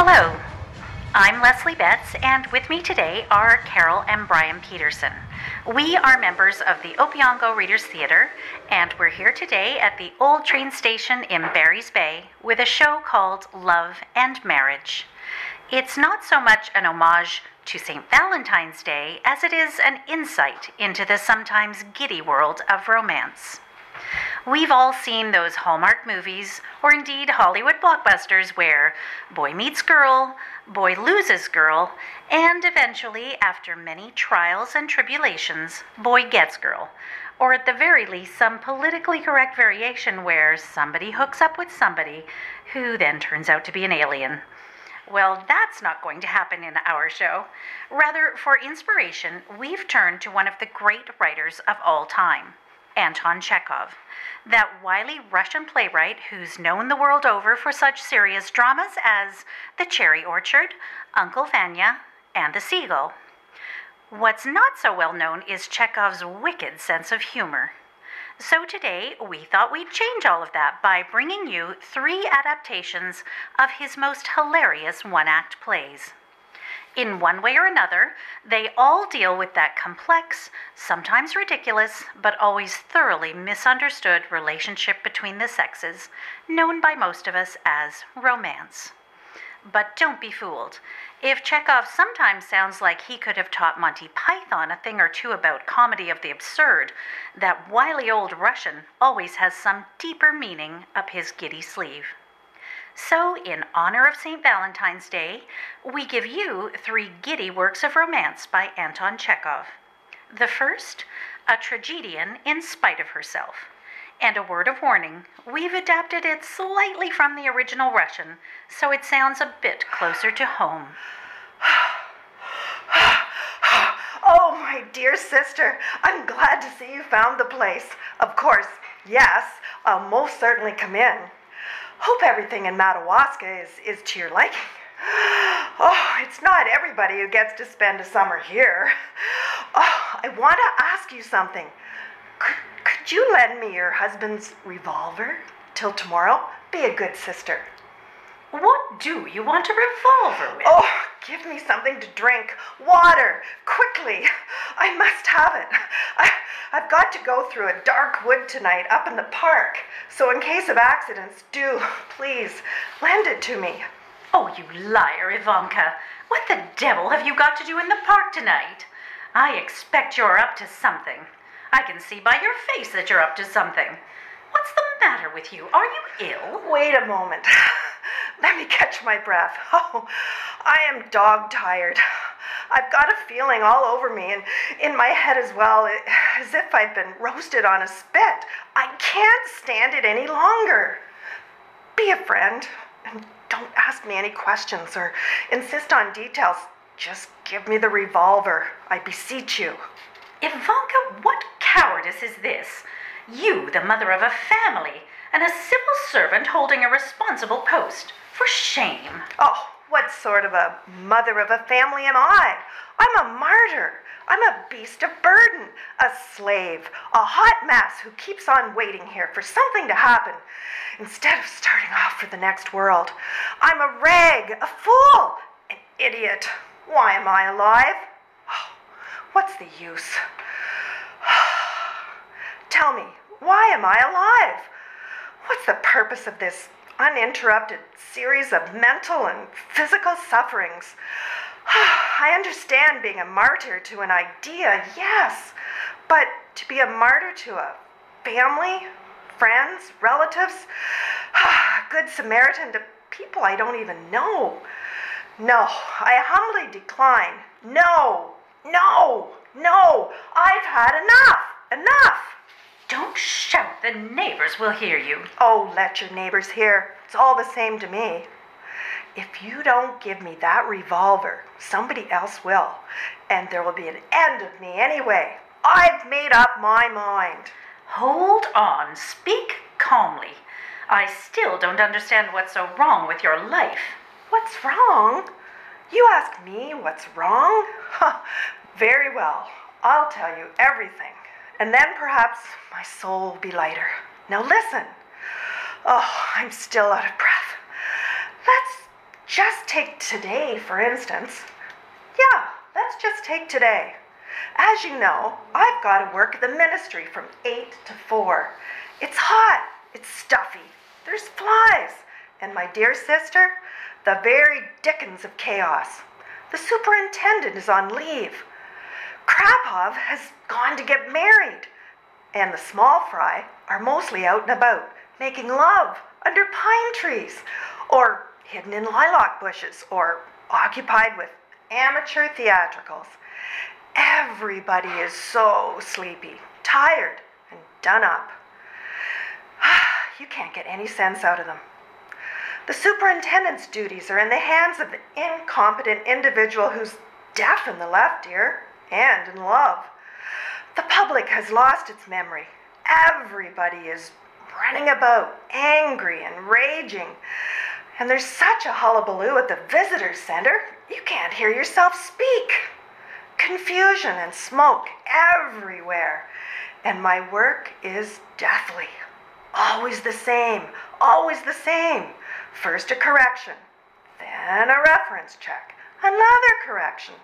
Hello, I'm Leslie Betts, and with me today are Carol and Brian Peterson. We are members of the Opeongo Readers Theater, and we're here today at the old train station in Barry's Bay with a show called Love and Marriage. It's not so much an homage to St. Valentine's Day as it is an insight into the sometimes giddy world of romance. We've all seen those Hallmark movies, or indeed Hollywood blockbusters, where boy meets girl, boy loses girl, and eventually, after many trials and tribulations, boy gets girl. Or at the very least, some politically correct variation where somebody hooks up with somebody who then turns out to be an alien. Well, that's not going to happen in our show. Rather, for inspiration, we've turned to one of the great writers of all time. Anton Chekhov, that wily Russian playwright who's known the world over for such serious dramas as The Cherry Orchard, Uncle Vanya, and The Seagull. What's not so well known is Chekhov's wicked sense of humor. So today, we thought we'd change all of that by bringing you three adaptations of his most hilarious one act plays. In one way or another, they all deal with that complex, sometimes ridiculous, but always thoroughly misunderstood relationship between the sexes, known by most of us as romance. But don't be fooled. If Chekhov sometimes sounds like he could have taught Monty Python a thing or two about comedy of the absurd, that wily old Russian always has some deeper meaning up his giddy sleeve. So, in honor of St. Valentine's Day, we give you three giddy works of romance by Anton Chekhov. The first, A Tragedian in Spite of Herself. And a word of warning we've adapted it slightly from the original Russian, so it sounds a bit closer to home. oh, my dear sister, I'm glad to see you found the place. Of course, yes, I'll most certainly come in. Hope everything in Madawaska is, is to your liking. Oh, it's not everybody who gets to spend a summer here. Oh, I want to ask you something. Could, could you lend me your husband's revolver till tomorrow? Be a good sister. What do you want a revolver with? Oh, give me something to drink. Water, quickly. I must have it. I, I've got to go through a dark wood tonight up in the park. So, in case of accidents, do please lend it to me. Oh, you liar, Ivanka. What the devil have you got to do in the park tonight? I expect you're up to something. I can see by your face that you're up to something. What's the matter with you? Are you ill? Wait a moment. Let me catch my breath. Oh, I am dog tired. I've got a feeling all over me and in my head as well, eh, as if I've been roasted on a spit. I can't stand it any longer. Be a friend and don't ask me any questions or insist on details. Just give me the revolver. I beseech you. Ivanka, what cowardice is this? You, the mother of a family, and a civil servant holding a responsible post. For shame. Oh, what sort of a mother of a family am I? I'm a martyr. I'm a beast of burden, a slave, a hot mess who keeps on waiting here for something to happen instead of starting off for the next world. I'm a rag, a fool, an idiot. Why am I alive? Oh, what's the use? Tell me, why am I alive? What's the purpose of this uninterrupted series of mental and physical sufferings? I understand being a martyr to an idea, yes, but to be a martyr to a family, friends, relatives, good Samaritan to people I don't even know. No, I humbly decline. No, no, no, I've had enough, enough. Don't shout, the neighbors will hear you. Oh, let your neighbors hear. It's all the same to me. If you don't give me that revolver, somebody else will. And there will be an end of me anyway. I've made up my mind. Hold on, speak calmly. I still don't understand what's so wrong with your life. What's wrong? You ask me what's wrong? Very well. I'll tell you everything and then perhaps my soul will be lighter. Now listen. Oh, I'm still out of breath. Let's just take today, for instance. Yeah, let's just take today. As you know, I've got to work at the ministry from 8 to 4. It's hot, it's stuffy, there's flies, and my dear sister, the very dickens of chaos. The superintendent is on leave. Krapov has gone to get married, and the small fry are mostly out and about, making love under pine trees, or hidden in lilac bushes, or occupied with amateur theatricals. Everybody is so sleepy, tired, and done up. you can't get any sense out of them. The superintendent's duties are in the hands of an incompetent individual who's deaf in the left ear and in love. The public has lost its memory. Everybody is running about, angry and raging. And there's such a hullabaloo at the visitor center, you can't hear yourself speak. Confusion and smoke everywhere. And my work is deathly. Always the same, always the same. First a correction, then a reference check, another correction,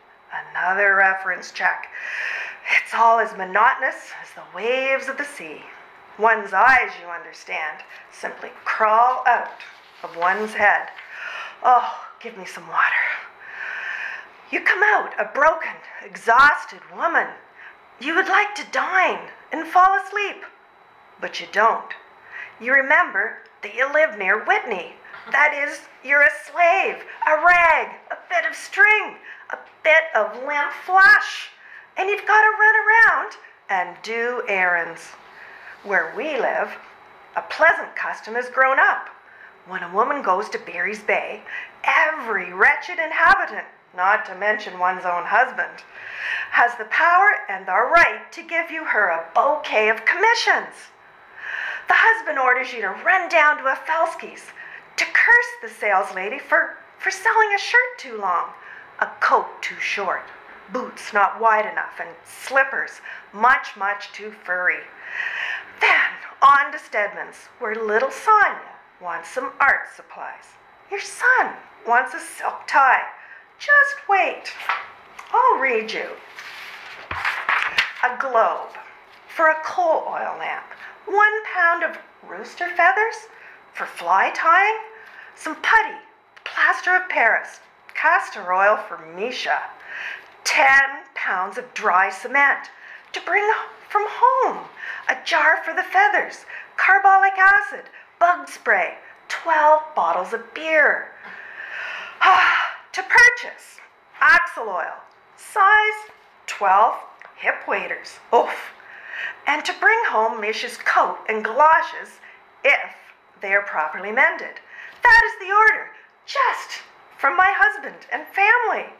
another reference check. It's all as monotonous as the waves of the sea. One's eyes, you understand, simply crawl out of one's head. Oh, give me some water. You come out a broken, exhausted woman. You would like to dine and fall asleep, but you don't. You remember that you live near Whitney. That is, you're a slave, a rag, a bit of string, a bit of limp flesh, and you've got to run around and do errands. Where we live, a pleasant custom has grown up. When a woman goes to Barry's Bay, every wretched inhabitant, not to mention one's own husband, has the power and the right to give you her a bouquet of commissions. The husband orders you to run down to a to curse the sales lady for, for selling a shirt too long, a coat too short, boots not wide enough, and slippers much, much too furry. Then on to Stedman's, where little Sonia wants some art supplies. Your son wants a silk tie. Just wait. I'll read you. A globe for a coal oil lamp, one pound of rooster feathers for fly tying, some putty, plaster of Paris, castor oil for Misha, ten pounds of dry cement to bring from home, a jar for the feathers, carbolic acid, bug spray, 12 bottles of beer. Ah, to purchase axle oil, size 12 hip waders. Oof. And to bring home Misha's coat and galoshes if they are properly mended. That is the order, just from my husband and family.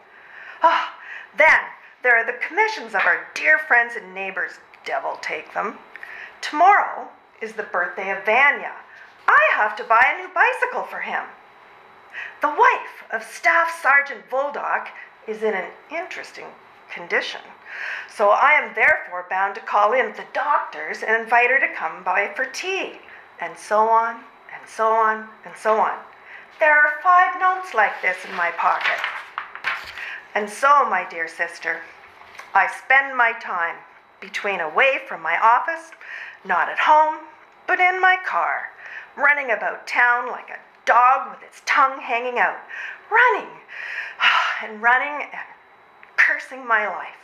Oh, then there are the commissions of our dear friends and neighbors, devil take them. Tomorrow is the birthday of Vanya. I have to buy a new bicycle for him. The wife of Staff Sergeant Voldock is in an interesting condition. So I am therefore bound to call in the doctors and invite her to come by for tea, and so on and so on and so on. There are five notes like this in my pocket. And so, my dear sister, I spend my time between away from my office, not at home, but in my car, running about town like a dog with its tongue hanging out, running and running and cursing my life.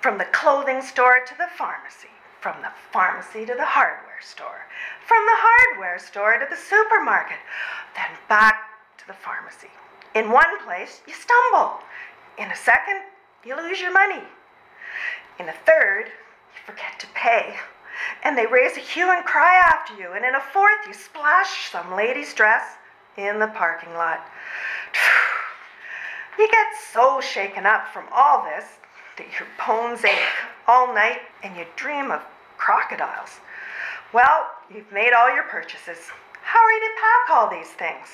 From the clothing store to the pharmacy, from the pharmacy to the hardware store, from the hardware store to the supermarket, then back to the pharmacy. In one place, you stumble. In a second, you lose your money. In a third, you forget to pay. And they raise a hue and cry after you. And in a fourth, you splash some lady's dress in the parking lot. You get so shaken up from all this that your bones ache all night and you dream of crocodiles. Well, you've made all your purchases. How are you to pack all these things?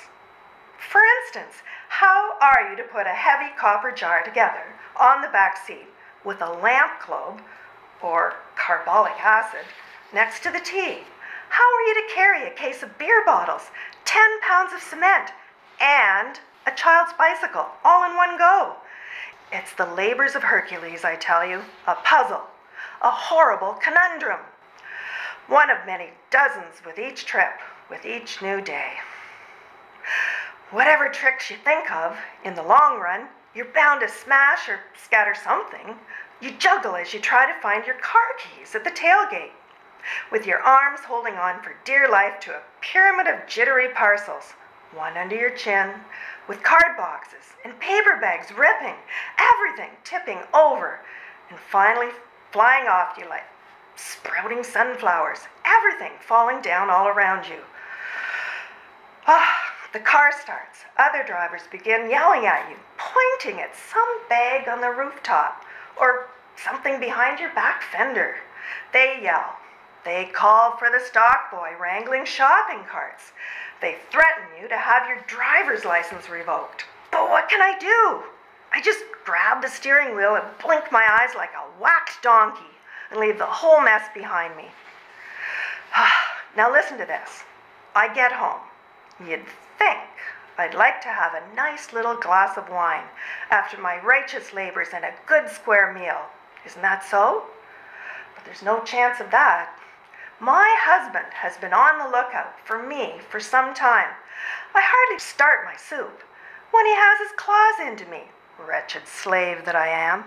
For instance, how are you to put a heavy copper jar together on the back seat with a lamp globe or carbolic acid next to the tea? How are you to carry a case of beer bottles, 10 pounds of cement, and a child's bicycle, all in one go. It's the labors of Hercules, I tell you, a puzzle, a horrible conundrum. One of many dozens with each trip, with each new day. Whatever tricks you think of, in the long run, you're bound to smash or scatter something. You juggle as you try to find your car keys at the tailgate, with your arms holding on for dear life to a pyramid of jittery parcels, one under your chin, with card boxes and paper bags ripping, everything tipping over, and finally flying off you like sprouting sunflowers, everything falling down all around you. Ah, the car starts. Other drivers begin yelling at you, pointing at some bag on the rooftop or something behind your back fender. They yell. They call for the stock boy wrangling shopping carts. They threaten you to have your driver's license revoked. But what can I do? I just grab the steering wheel and blink my eyes like a whacked donkey and leave the whole mess behind me. now listen to this. I get home. You'd think I'd like to have a nice little glass of wine after my righteous labors and a good square meal. Isn't that so? But there's no chance of that. My husband has been on the lookout for me for some time. I hardly start my soup when he has his claws into me, wretched slave that I am.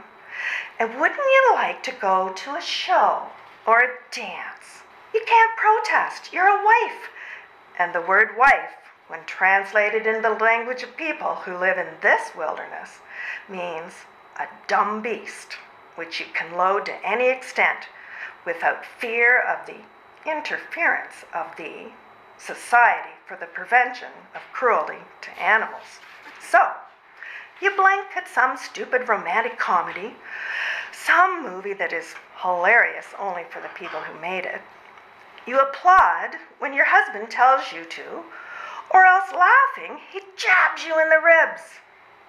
And wouldn't you like to go to a show or a dance? You can't protest. You're a wife. And the word wife, when translated in the language of people who live in this wilderness, means a dumb beast, which you can load to any extent without fear of the interference of the Society for the Prevention of Cruelty to Animals. So, you blink at some stupid romantic comedy, some movie that is hilarious only for the people who made it. You applaud when your husband tells you to, or else laughing, he jabs you in the ribs.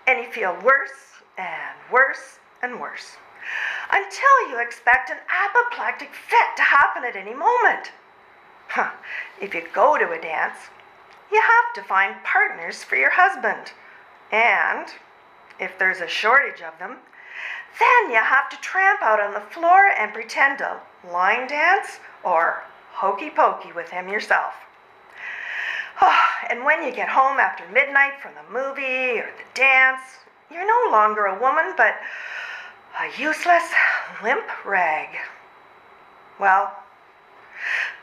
And you feel worse and worse and worse until you expect an apoplectic fit to happen at any moment. Huh. If you go to a dance, you have to find partners for your husband. And if there's a shortage of them, then you have to tramp out on the floor and pretend to line dance or hokey pokey with him yourself. Oh, and when you get home after midnight from the movie or the dance, you're no longer a woman, but a useless, limp rag. Well,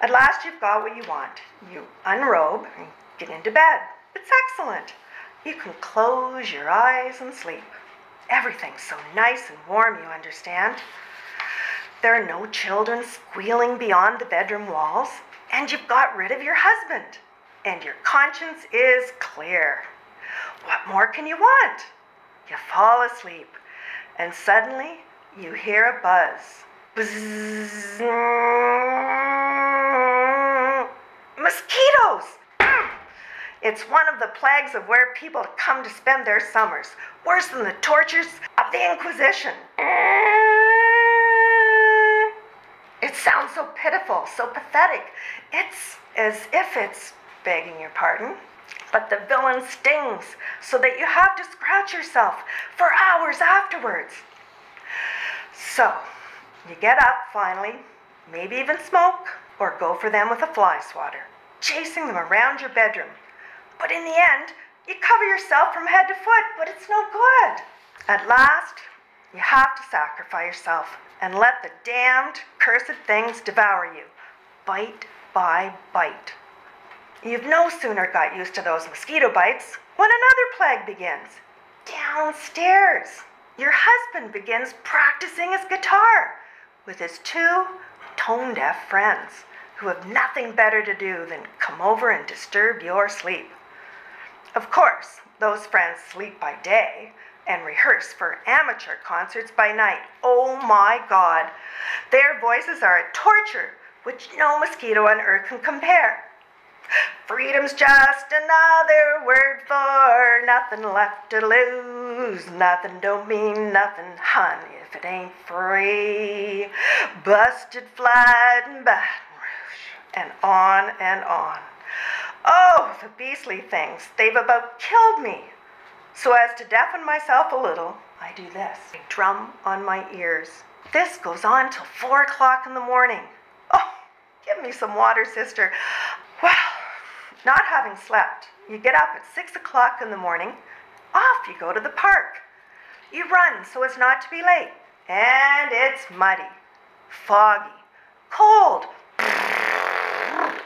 at last you've got what you want. You unrobe and get into bed. It's excellent. You can close your eyes and sleep. Everything's so nice and warm, you understand. There are no children squealing beyond the bedroom walls, and you've got rid of your husband, and your conscience is clear. What more can you want? You fall asleep, and suddenly you hear a buzz. Mosquitoes! It's one of the plagues of where people come to spend their summers, worse than the tortures of the Inquisition. It sounds so pitiful, so pathetic. It's as if it's, begging your pardon, but the villain stings so that you have to scratch yourself for hours afterwards. So, you get up finally, maybe even smoke, or go for them with a fly swatter, chasing them around your bedroom but in the end, you cover yourself from head to foot, but it's no good. At last, you have to sacrifice yourself and let the damned, cursed things devour you, bite by bite. You've no sooner got used to those mosquito bites when another plague begins. Downstairs, your husband begins practicing his guitar with his two tone deaf friends who have nothing better to do than come over and disturb your sleep. Of course, those friends sleep by day and rehearse for amateur concerts by night. Oh my God! Their voices are a torture which no mosquito on earth can compare. Freedom's just another word for nothing left to lose. Nothing don't mean nothing, honey, if it ain't free. Busted flat in Baton Rouge, and on and on. Oh, the beastly things. They've about killed me. So, as to deafen myself a little, I do this I drum on my ears. This goes on till four o'clock in the morning. Oh, give me some water, sister. Well, not having slept, you get up at six o'clock in the morning, off you go to the park. You run so as not to be late, and it's muddy, foggy, cold.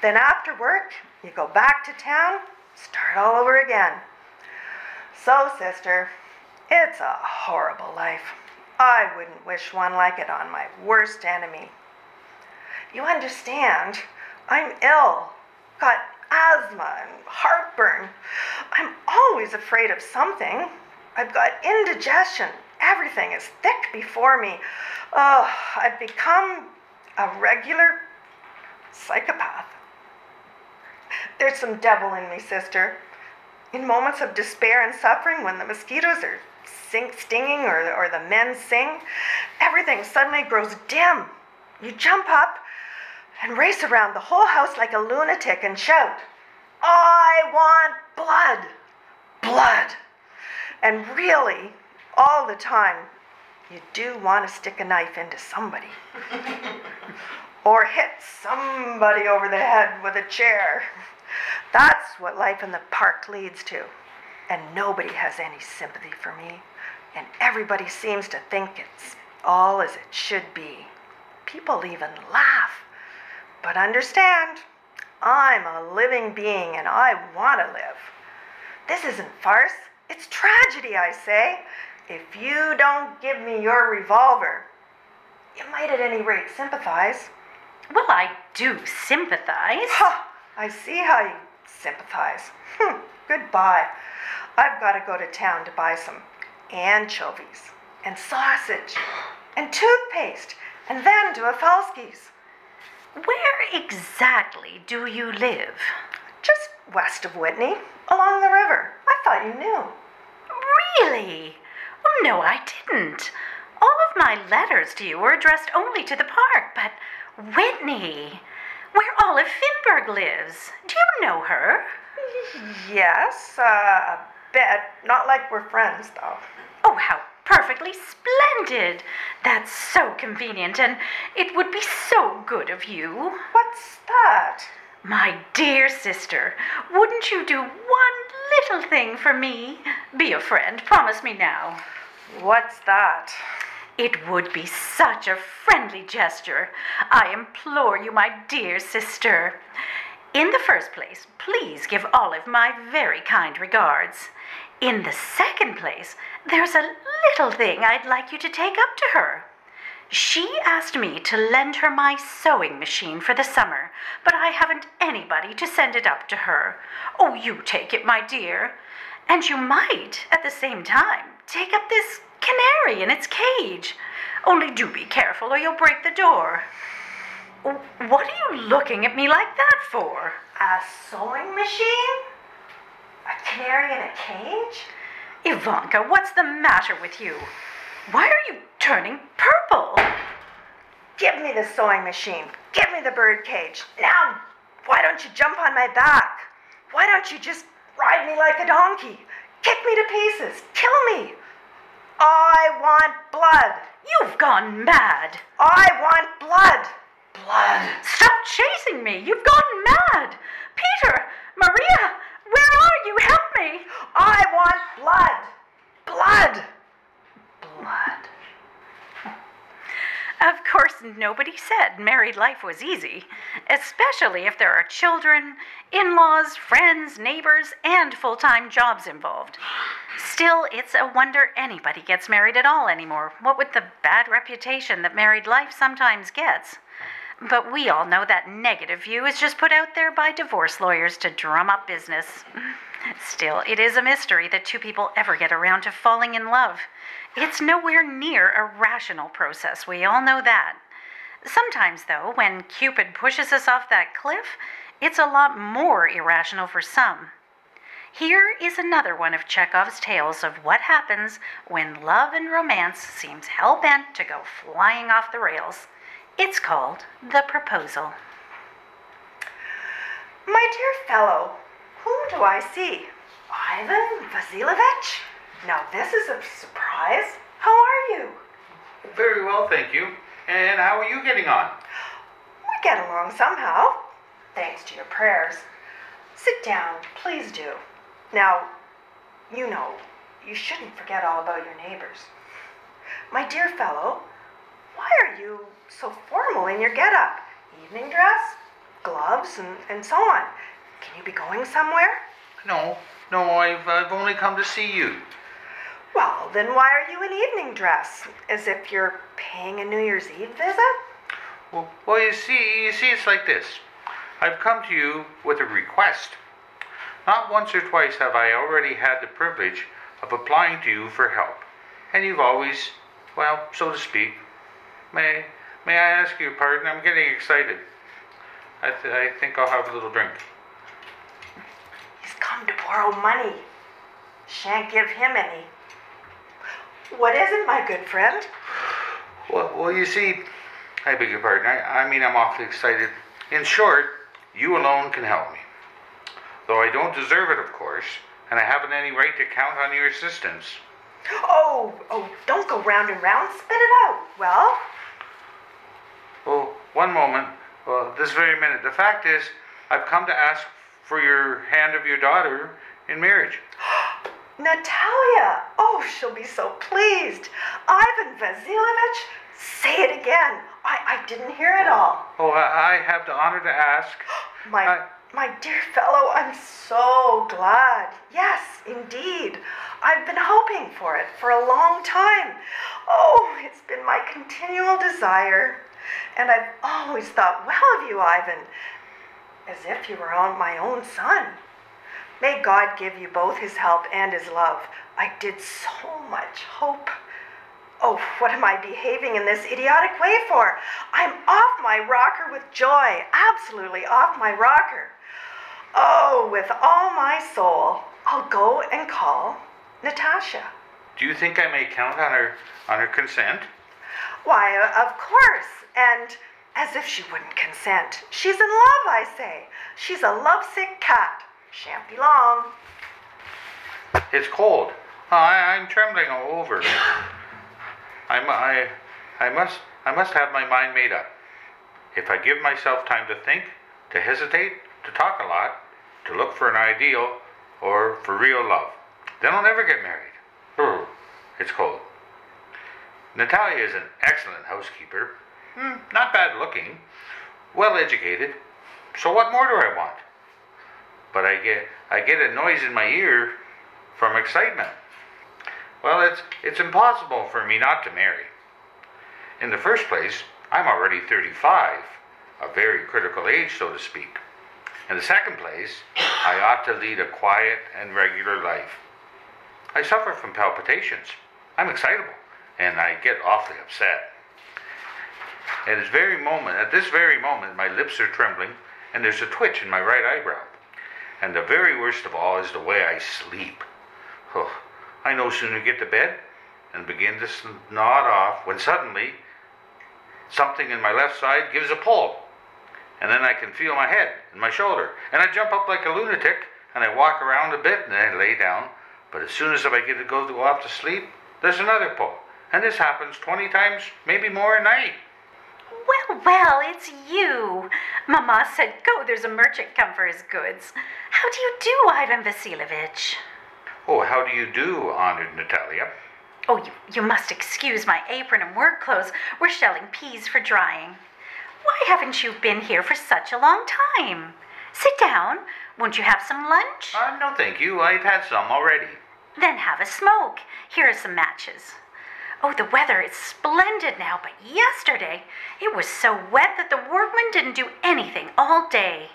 Then after work, you go back to town, start all over again. So, sister, it's a horrible life. I wouldn't wish one like it on my worst enemy. You understand, I'm ill, got asthma and heartburn. I'm always afraid of something. I've got indigestion. Everything is thick before me. Oh, I've become a regular psychopath. There's some devil in me, sister. In moments of despair and suffering, when the mosquitoes are sing, stinging or, or the men sing, everything suddenly grows dim. You jump up and race around the whole house like a lunatic and shout, I want blood! Blood! And really, all the time, you do want to stick a knife into somebody. or hit somebody over the head with a chair. That's what life in the park leads to. And nobody has any sympathy for me. And everybody seems to think it's all as it should be. People even laugh. But understand, I'm a living being and I want to live. This isn't farce, it's tragedy, I say. If you don't give me your revolver, you might at any rate sympathize. Well, I do sympathize. Ha! I see how you sympathize. Hm, goodbye. I've got to go to town to buy some anchovies and sausage and toothpaste and then to a Falski's. Where exactly do you live? Just west of Whitney, along the river. I thought you knew. Really? Well, no, I didn't. All of my letters to you were addressed only to the park, but Whitney, where Olive Finberg lives. Do you know her? Yes, uh, a bit. Not like we're friends, though. Oh, how perfectly splendid! That's so convenient, and it would be so good of you. What's that? My dear sister, wouldn't you do one little thing for me? Be a friend, promise me now. What's that? It would be such a friendly gesture. I implore you, my dear sister. In the first place, please give Olive my very kind regards. In the second place, there's a little thing I'd like you to take up to her. She asked me to lend her my sewing machine for the summer, but I haven't anybody to send it up to her. Oh, you take it, my dear. And you might, at the same time, take up this canary in its cage. Only do be careful or you'll break the door. What are you looking at me like that for? A sewing machine? A canary in a cage? Ivanka, what's the matter with you? Why are you turning purple? Give me the sewing machine. Give me the bird cage. Now, why don't you jump on my back? Why don't you just ride me like a donkey? Kick me to pieces. Kill me. I want blood. You've gone mad. I want blood. Blood. Stop chasing me. You've gone mad. Peter, Maria, where are you? Help me. I want blood. Blood. Blood. Of course, nobody said married life was easy, especially if there are children, in laws, friends, neighbors, and full time jobs involved. Still, it's a wonder anybody gets married at all anymore, what with the bad reputation that married life sometimes gets. But we all know that negative view is just put out there by divorce lawyers to drum up business. Still, it is a mystery that two people ever get around to falling in love. It's nowhere near a rational process, we all know that. Sometimes, though, when Cupid pushes us off that cliff, it's a lot more irrational for some. Here is another one of Chekhov's tales of what happens when love and romance seems hell bent to go flying off the rails. It's called The Proposal. My dear fellow, whom do I see? Ivan Vasilievich? Now this is a surprise. How are you? Very well, thank you. And how are you getting on? We get along somehow, thanks to your prayers. Sit down, please do. Now, you know, you shouldn't forget all about your neighbors. My dear fellow, why are you so formal in your get-up? Evening dress, gloves, and, and so on. Can you be going somewhere? No, no, I've, I've only come to see you. Well, then why are you in evening dress? As if you're paying a New Year's Eve visit? Well, well, you see, you see, it's like this. I've come to you with a request. Not once or twice have I already had the privilege of applying to you for help, and you've always, well, so to speak, may may I ask your pardon? I'm getting excited. I, th- I think I'll have a little drink. He's come to borrow money. Shan't give him any. What is it, my good friend? Well, well, you see, I beg your pardon. I, I mean, I'm awfully excited. In short, you alone can help me. Though I don't deserve it, of course, and I haven't any right to count on your assistance. Oh, oh, don't go round and round. Spit it out. Well, one moment. Well, this very minute. The fact is, I've come to ask for your hand of your daughter in marriage. Natalia. Oh, she'll be so pleased. Ivan Vasilievich, say it again. I, I didn't hear it all. Oh, I, I have the honor to ask. My, I- my dear fellow, I'm so glad. Yes, indeed. I've been hoping for it for a long time. Oh, it's been my continual desire. And I've always thought well of you, Ivan, as if you were on my own son. May God give you both his help and his love. I did so much hope. Oh, what am I behaving in this idiotic way for? I'm off my rocker with joy, absolutely off my rocker. Oh, with all my soul, I'll go and call Natasha. Do you think I may count on her on her consent? Why, uh, of course, and as if she wouldn't consent. She's in love, I say. She's a lovesick cat. Shan't be long. It's cold. Oh, I, I'm trembling all over. I, mu- I, I must, I must have my mind made up. If I give myself time to think, to hesitate, to talk a lot, to look for an ideal, or for real love, then I'll never get married. Brr, it's cold. Natalia is an excellent housekeeper. Hmm, not bad looking, well educated. So what more do I want? But I get, I get a noise in my ear from excitement. Well, it's, it's impossible for me not to marry. In the first place, I'm already 35, a very critical age, so to speak. In the second place, I ought to lead a quiet and regular life. I suffer from palpitations. I'm excitable, and I get awfully upset. At this very moment, at this very moment, my lips are trembling, and there's a twitch in my right eyebrow. And the very worst of all is the way I sleep. Oh, I no sooner get to bed and begin to nod off when suddenly something in my left side gives a pull. And then I can feel my head and my shoulder. And I jump up like a lunatic and I walk around a bit and then I lay down. But as soon as I get to go to go off to sleep, there's another pull. And this happens 20 times, maybe more a night. Well, well, it's you. Mama said, go, there's a merchant come for his goods. How do you do, Ivan Vasilievich? Oh, how do you do, honored Natalia? Oh, you, you must excuse my apron and work clothes. We're shelling peas for drying. Why haven't you been here for such a long time? Sit down. Won't you have some lunch? Uh, no, thank you. I've had some already. Then have a smoke. Here are some matches. Oh, the weather is splendid now, but yesterday it was so wet that the workmen didn't do anything all day.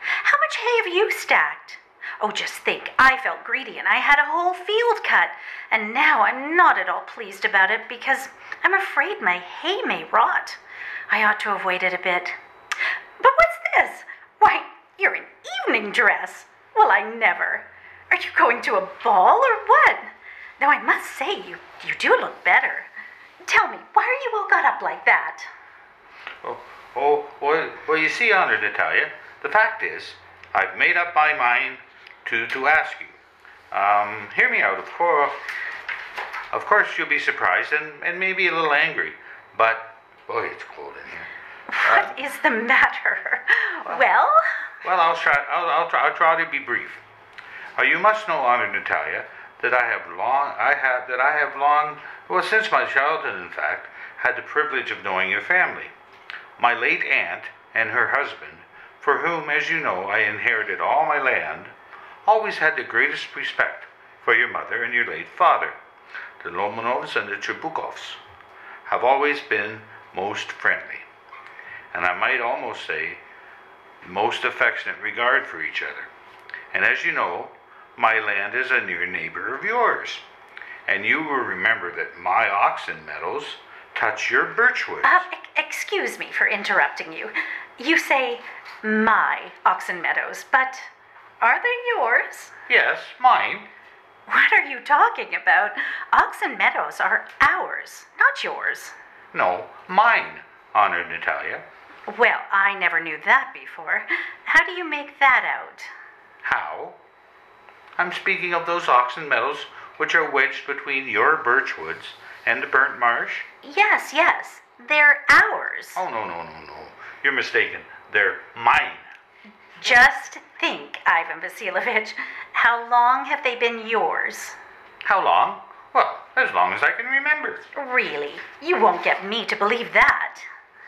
How much hay have you stacked? Oh, just think, I felt greedy and I had a whole field cut, and now I'm not at all pleased about it because I'm afraid my hay may rot. I ought to have waited a bit. But what's this? Why, you're in evening dress. Well, I never. Are you going to a ball or what? Now, I must say, you, you do look better. Tell me, why are you all got up like that? Oh, oh, well, well, you see, honored Natalia, the fact is, I've made up my mind to, to ask you. Um, hear me out. Of course, of course, you'll be surprised and, and maybe a little angry. But boy, it's cold in here. What is the matter? Well, Well, I'll try. I'll, I'll try. I'll try to be brief. Uh, you must know, honored Natalia, that I have long. I have that I have long. Well, since my childhood, in fact, had the privilege of knowing your family. My late aunt and her husband, for whom, as you know, I inherited all my land, always had the greatest respect for your mother and your late father. The Lomonovs and the Chubukovs have always been most friendly, and I might almost say most affectionate regard for each other. And as you know, my land is a near neighbor of yours. And you will remember that my oxen meadows touch your birchwood. uh, excuse me for interrupting you. You say my oxen meadows, but are they yours? yes, mine. What are you talking about? Oxen meadows are ours, not yours. No, mine, honored Natalia. Well, I never knew that before. How do you make that out? How? I'm speaking of those oxen meadows which are wedged between your birch woods and the burnt marsh. Yes, yes, they're ours. Oh, no, no, no, no. You're mistaken. They're mine. Just think, Ivan Vasilovich, how long have they been yours? How long? Well, as long as I can remember. Really, you won't get me to believe that.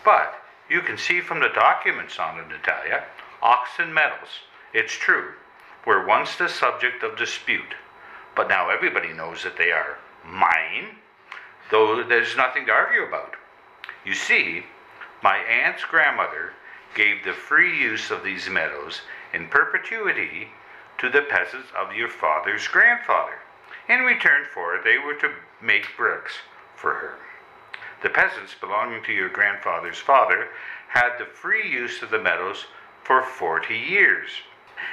But you can see from the documents on it, Natalia, oxen meadows, it's true, were once the subject of dispute. But now everybody knows that they are mine, though there's nothing to argue about. You see, my aunt's grandmother gave the free use of these meadows in perpetuity to the peasants of your father's grandfather. In return for it, they were to make bricks for her. The peasants belonging to your grandfather's father had the free use of the meadows for 40 years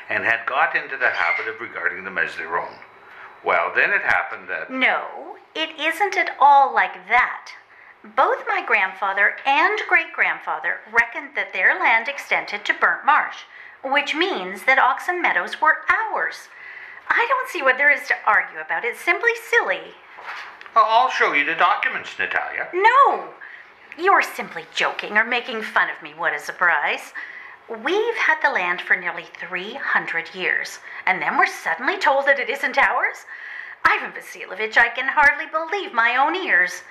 and had got into the habit of regarding them as their own. Well, then it happened that. No, it isn't at all like that. Both my grandfather and great grandfather reckoned that their land extended to Burnt Marsh, which means that Oxen Meadows were ours. I don't see what there is to argue about. It's simply silly. Well, I'll show you the documents, Natalia. No! You're simply joking or making fun of me. What a surprise. We've had the land for nearly 300 years, and then we're suddenly told that it isn't ours? Ivan Vasilovich, I can hardly believe my own ears.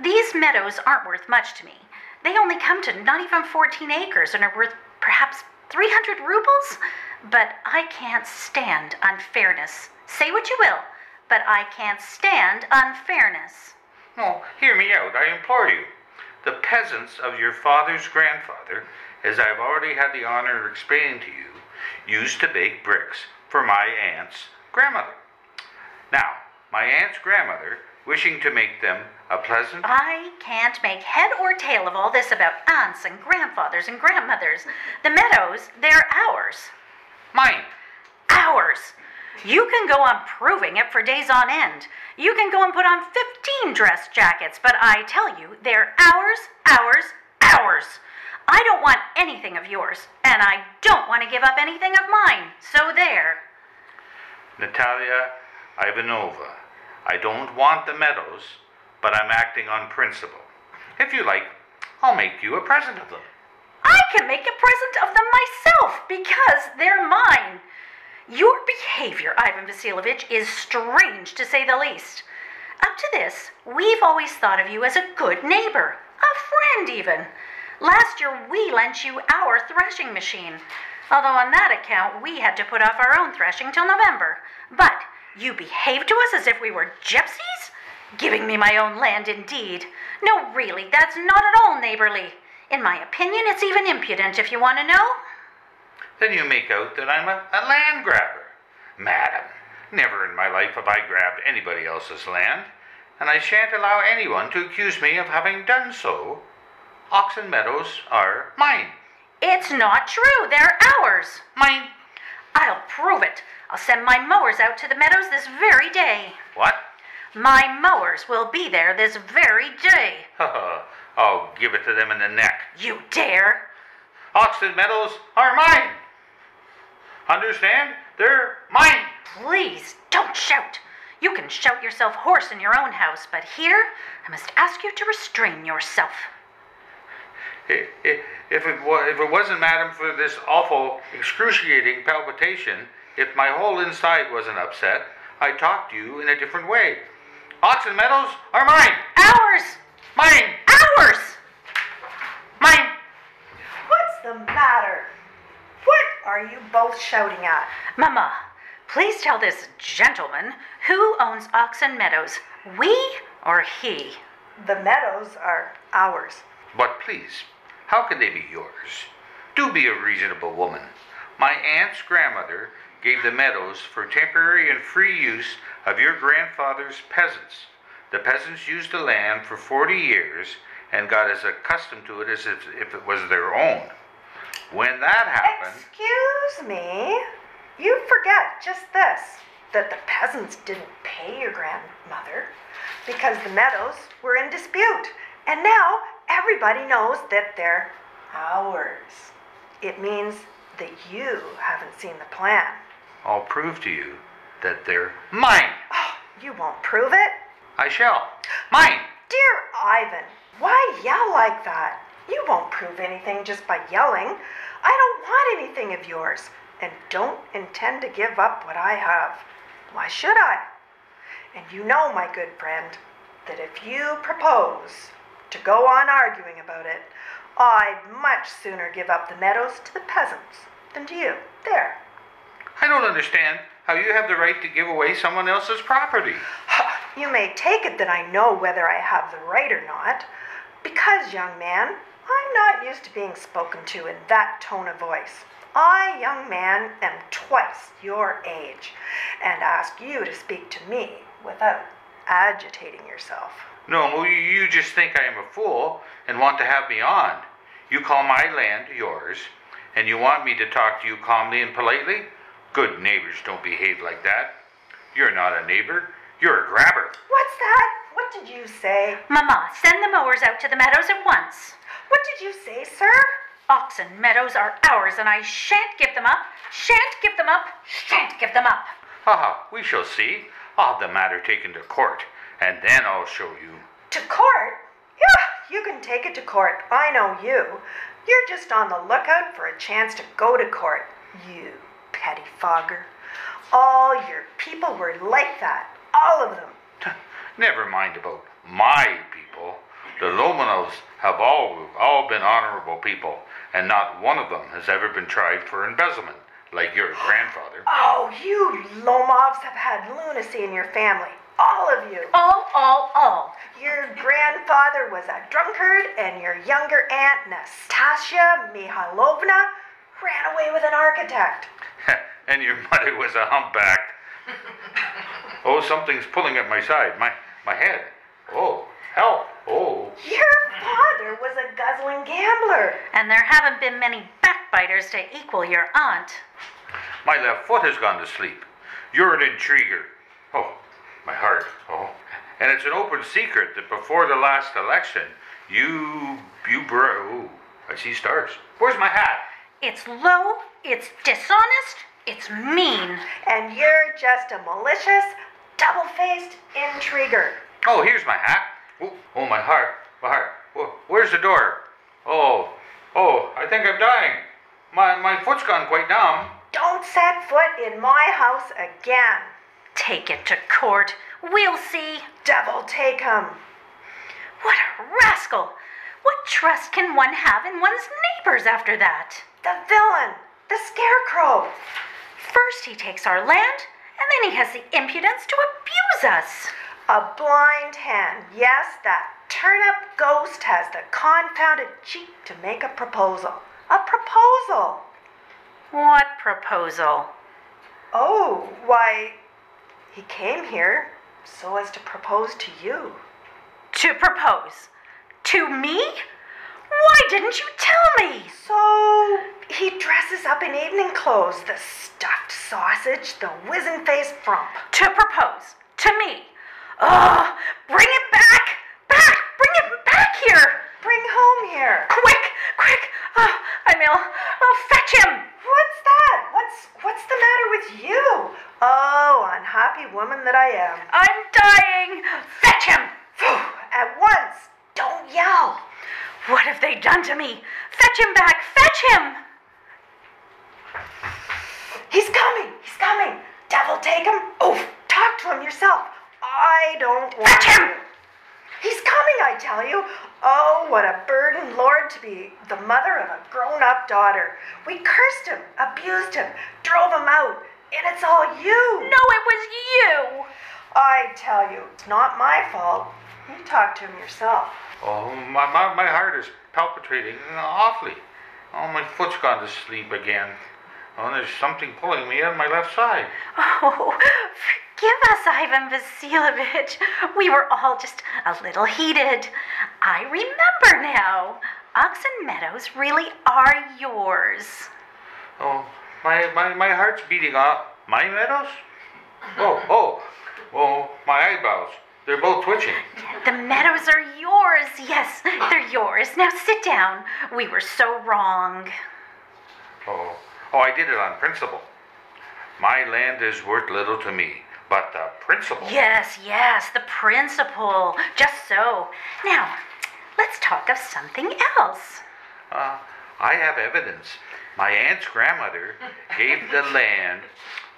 These meadows aren't worth much to me. They only come to not even 14 acres and are worth perhaps 300 rubles. But I can't stand unfairness. Say what you will, but I can't stand unfairness. No, hear me out, I implore you. The peasants of your father's grandfather, as I've already had the honor of explaining to you, used to bake bricks for my aunt's grandmother. Now, my aunt's grandmother, wishing to make them a pleasant. I can't make head or tail of all this about aunts and grandfathers and grandmothers. The meadows, they're ours. Mine! Ours. You can go on proving it for days on end. You can go and put on 15 dress jackets, but I tell you, they're ours, ours, ours. I don't want anything of yours, and I don't want to give up anything of mine. So there. Natalia Ivanova, I don't want the meadows, but I'm acting on principle. If you like, I'll make you a present of them. I can make a present of them myself because they're mine. Your behavior, Ivan Vasilovich, is strange to say the least. Up to this, we've always thought of you as a good neighbor, a friend even. Last year, we lent you our threshing machine, although on that account, we had to put off our own threshing till November. But you behaved to us as if we were gypsies? Giving me my own land, indeed. No, really, that's not at all neighborly. In my opinion, it's even impudent, if you want to know. Then you make out that I'm a, a land grabber. Madam, never in my life have I grabbed anybody else's land, and I shan't allow anyone to accuse me of having done so. Oxen Meadows are mine. It's not true. They're ours. Mine. I'll prove it. I'll send my mowers out to the meadows this very day. What? My mowers will be there this very day. I'll give it to them in the neck. You dare? Oxen Meadows are mine. Understand? They're mine. Please don't shout. You can shout yourself hoarse in your own house, but here I must ask you to restrain yourself. I- i- If it, if it wasn't, madam, for this awful, excruciating palpitation, if my whole inside wasn't upset, I'd talk to you in a different way. Oxen Meadows are mine! Ours! Mine! Ours! Mine! What's the matter? What are you both shouting at? Mama, please tell this gentleman who owns Oxen Meadows, we or he? The meadows are ours. But please, how can they be yours? Do be a reasonable woman. My aunt's grandmother gave the meadows for temporary and free use of your grandfather's peasants. The peasants used the land for 40 years and got as accustomed to it as if, if it was their own. When that happened, Excuse me. You forget just this that the peasants didn't pay your grandmother because the meadows were in dispute. And now everybody knows that they're ours. It means that you haven't seen the plan. I'll prove to you that they're mine. Oh, you won't prove it? I shall. Mine! Dear Ivan, why yell like that? You won't prove anything just by yelling. I don't want anything of yours and don't intend to give up what I have. Why should I? And you know, my good friend, that if you propose to go on arguing about it, I'd much sooner give up the meadows to the peasants than to you. There. I don't understand how you have the right to give away someone else's property. You may take it that I know whether I have the right or not, because, young man, I'm not used to being spoken to in that tone of voice. I, young man, am twice your age, and ask you to speak to me without agitating yourself. No, well, you- you just think I am a fool and want to have me on. You call my land yours, and you want me to talk to you calmly and politely? Good neighbors don't behave like that. You're not a neighbor, you're a grabber. What's that? What did you say? Mama, send the mowers out to the meadows at once. What did you say, sir? Oxen Meadows are ours, and I shan't give them up, shan't give them up, shan't give them up. Haha, we shall see. I'll have the matter taken to court, and then I'll show you. To court? Yeah, you can take it to court. I know you. You're just on the lookout for a chance to go to court. You pettifogger. All your people were like that. All of them. Never mind about my people. The Lomovs have all, all been honorable people, and not one of them has ever been tried for embezzlement, like your grandfather. Oh, you Lomovs have had lunacy in your family. All of you. All, all, all. Your grandfather was a drunkard, and your younger aunt, Nastasia Mihailovna, ran away with an architect. and your mother was a humpback. oh, something's pulling at my side, my my head. Oh, help! Oh, Your father was a guzzling gambler. And there haven't been many backbiters to equal your aunt. my left foot has gone to sleep. You're an intriguer. Oh, my heart. Oh, and it's an open secret that before the last election, you you bro. Ooh, I see stars. Where's my hat? It's low, it's dishonest, it's mean. And you're just a malicious, double faced intriguer. Oh, here's my hat. Oh, oh, my heart. My heart. Wh- Where's the door? Oh, oh, I think I'm dying. My, my foot's gone quite numb. Don't set foot in my house again. Take it to court. We'll see. Devil take him. What a rascal! What trust can one have in one's neighbors after that? The villain. The scarecrow. First, he takes our land, and then he has the impudence to abuse us. A blind hen. Yes, that turnip ghost has the confounded cheek to make a proposal. A proposal. What proposal? Oh, why, he came here so as to propose to you. To propose? To me? Why didn't you tell me? So he dresses up in evening clothes, the stuffed sausage, the wizen faced frump. To propose? To me? Ugh! Bring it back! Back! Bring it back here! Bring home here. Quick, quick! Ah, I'm ill. Oh, fetch him! What's that? What's what's the matter with you? Oh, unhappy woman that I am. I'm dying! Fetch him! At once. Don't yell. What have they done to me? Fetch him back! Fetch him! He's coming. He's coming. Devil take him. Oh, talk to him yourself. I don't want Fetch him! To. He's coming, I tell you. Oh, what a burden, Lord, to be the mother of a grown up daughter. We cursed him, abused him, drove him out, and it's all you. No, it was you! I tell you, it's not my fault. You talk to him yourself. Oh, my, my, my heart is palpitating awfully. Oh, my foot's gone to sleep again. Oh, there's something pulling me on my left side. Oh, forgive us, Ivan Vasilovich. We were all just a little heated. I remember now. Oxen Meadows really are yours. Oh, my, my, my heart's beating up. My meadows? Oh, oh, oh, my eyebrows. They're both twitching. The meadows are yours. Yes, they're yours. Now sit down. We were so wrong. Oh, oh, I did it on principle. My land is worth little to me, but the principle. Yes, yes, the principle. Just so. Now, let's talk of something else. Uh, I have evidence. My aunt's grandmother gave the land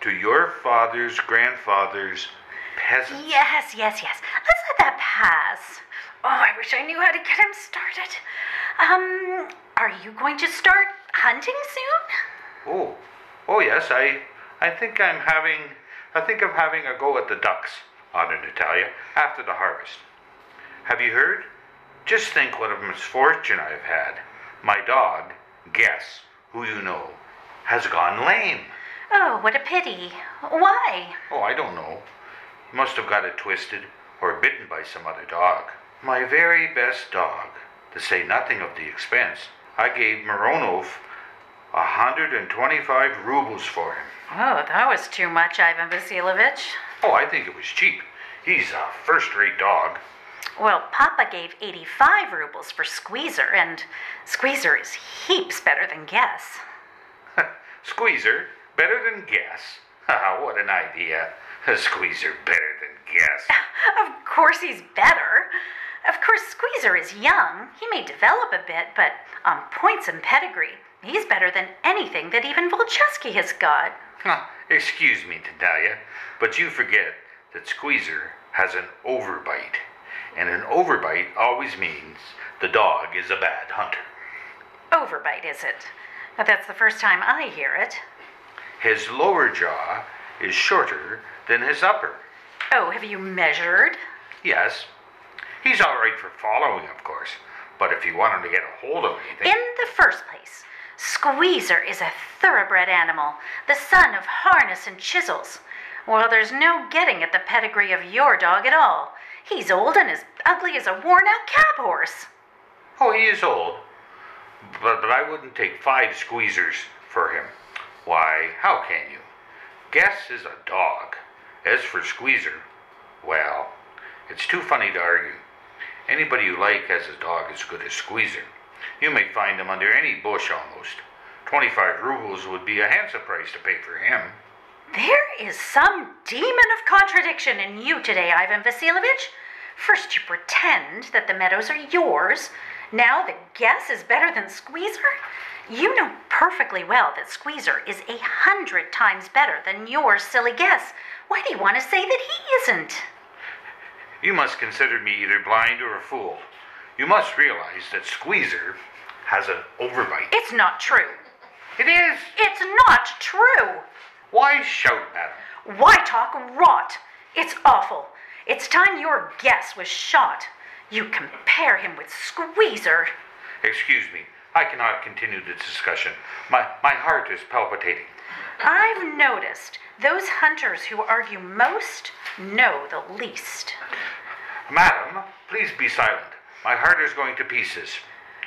to your father's grandfather's peasants. Yes, yes, yes. Let's let that pass. Oh, I wish I knew how to get him started. Um, are you going to start hunting soon? Oh, oh yes. I, I think I'm having, I think I'm having a go at the ducks, Aunt Natalia, after the harvest. Have you heard? Just think what a misfortune I've had. My dog, guess who you know, has gone lame. Oh, what a pity. Why? Oh, I don't know. He must have got it twisted or bitten by some other dog. My very best dog, to say nothing of the expense. I gave Mironov a hundred and twenty-five rubles for him. Oh, that was too much, Ivan Vasilovich. Oh, I think it was cheap. He's a first-rate dog. Well, Papa gave 85 rubles for Squeezer, and Squeezer is heaps better than Guess. Squeezer, better than Guess. What an idea. A squeezer better than Guess. Of course he's better. Of course, Squeezer is young. He may develop a bit, but on points and pedigree, he's better than anything that even Volchanetsky has got. Huh, Excuse me, Talia, but you forget that Squeezer has an overbite. And an overbite always means the dog is a bad hunter. Overbite, is it? But that's the first time I hear it. His lower jaw is shorter than his upper. Oh, have you measured? Yes, he's all right for following, of course, but if you want him to get a hold of anything. In the first place, Squeezer is a thoroughbred animal, the son of harness and chisels. Well, there's no getting at the pedigree of your dog at all. He's old and as ugly as a worn out cab horse. Oh, he is old, but, but I wouldn't take five squeezers for him. Why, how can you? Guess is a dog. As for Squeezer, well, it's too funny to argue. Anybody you like has a dog as good as Squeezer. You may find him under any bush almost. 25 rubles would be a handsome price to pay for him. There is some demon of contradiction in you today, Ivan Vasilovich. First, you pretend that the meadows are yours. Now, the guess is better than Squeezer. You know perfectly well that Squeezer is a hundred times better than your silly guess. Why do you want to say that he isn't? You must consider me either blind or a fool. You must realize that Squeezer has an overbite. It's not true. It is. It's not true. Why shout, madam? Why talk rot? It's awful. It's time your guess was shot. You compare him with Squeezer. Excuse me. I cannot continue the discussion. My, my heart is palpitating. I've noticed those hunters who argue most know the least. Madam, please be silent. My heart is going to pieces.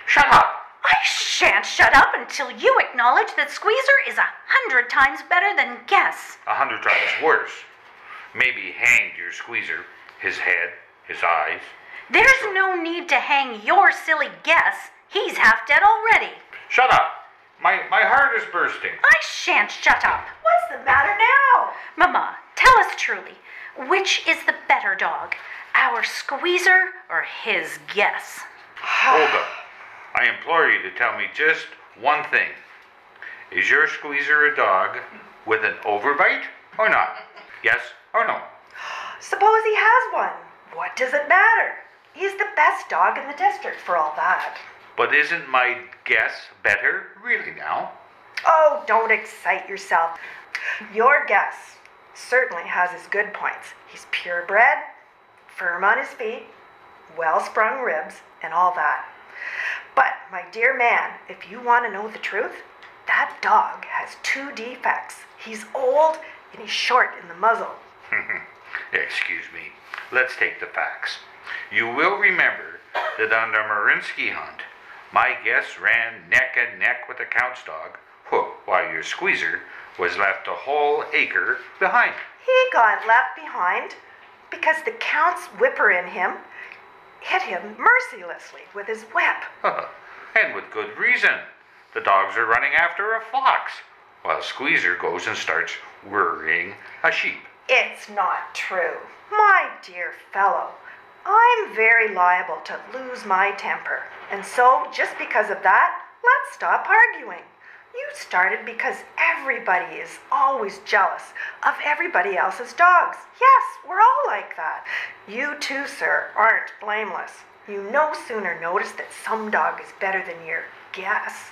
Shut up! I shan't shut up until you acknowledge that Squeezer is a hundred times better than Guess. A hundred times worse. Maybe hanged your squeezer, his head, his eyes. There's no need to hang your silly guess. He's half dead already. Shut up. My, my heart is bursting. I shan't shut up. What's the matter now? Mama, tell us truly, which is the better dog? Our squeezer or his guess? Hold up. I implore you to tell me just one thing. Is your squeezer a dog with an overbite or not? Yes or no? Suppose he has one. What does it matter? He's the best dog in the district for all that. But isn't my guess better, really now? Oh, don't excite yourself. Your guess certainly has his good points. He's purebred, firm on his feet, well sprung ribs, and all that. But, my dear man, if you want to know the truth, that dog has two defects. He's old and he's short in the muzzle. Excuse me. Let's take the facts. You will remember that on the Marinsky hunt, my guess ran neck and neck with the Count's dog, who, while your squeezer was left a whole acre behind. He got left behind because the Count's whipper in him hit him mercilessly with his whip. and with good reason. The dogs are running after a fox, while Squeezer goes and starts worrying a sheep. It's not true. My dear fellow, I'm very liable to lose my temper. And so, just because of that, let's stop arguing. You started because everybody is always jealous of everybody else's dogs. Yes, we're all like that. You too, sir, aren't blameless. You no sooner notice that some dog is better than your guess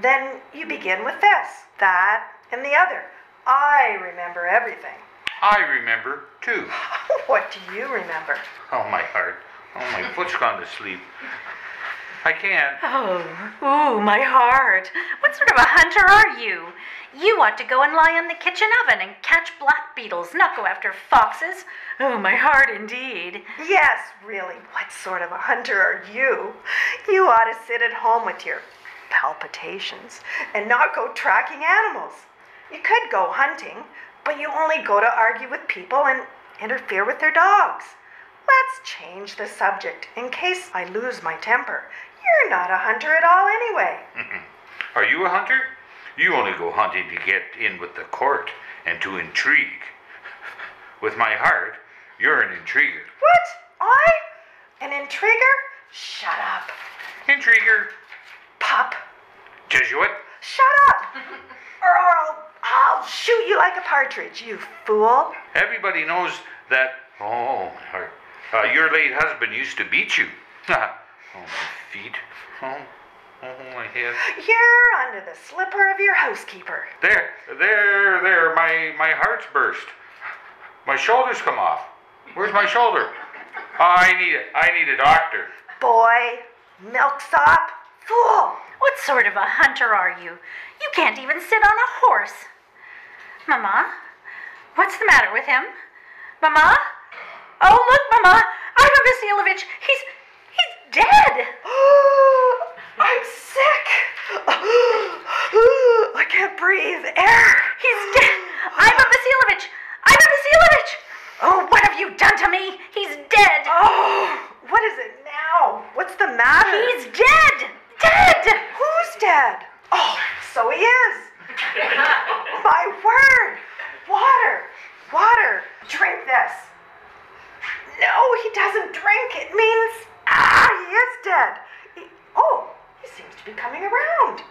than you begin with this, that, and the other. I remember everything. I remember too. What do you remember? Oh, my heart. Oh, my foot's gone to sleep. I can't. Oh, ooh, my heart. What sort of a hunter are you? You ought to go and lie in the kitchen oven and catch black beetles, not go after foxes. Oh, my heart indeed. Yes, really, what sort of a hunter are you? You ought to sit at home with your palpitations and not go tracking animals. You could go hunting, but you only go to argue with people and interfere with their dogs. Let's change the subject in case I lose my temper. You're not a hunter at all, anyway. Are you a hunter? You only go hunting to get in with the court and to intrigue. With my heart, you're an intriguer. What? I? An intriguer? Shut up. Intriguer. Pup. Jesuit. Shut up! or I'll, I'll shoot you like a partridge, you fool. Everybody knows that. Oh. Uh, your late husband used to beat you. oh, my feet. Oh, oh, my head. You're under the slipper of your housekeeper. There, there, there. My my heart's burst. My shoulders come off. Where's my shoulder? Oh, I need it. I need a doctor. Boy, milksop, fool. What sort of a hunter are you? You can't even sit on a horse. Mama, what's the matter with him? Mama? Oh, look, Mama! Ivan Vasilovich, he's he's dead. I'm sick. I can't breathe air. He's dead. Ivan Vasilovich! Ivan Vasilovich! Oh, what have you done to me? He's dead. Oh, what is it now? What's the matter? He's dead. Dead. Who's dead? Oh, so he is. My word. Water. Water. Drink this. No, he doesn't drink. It means, ah, he is dead. He, oh, he seems to be coming around.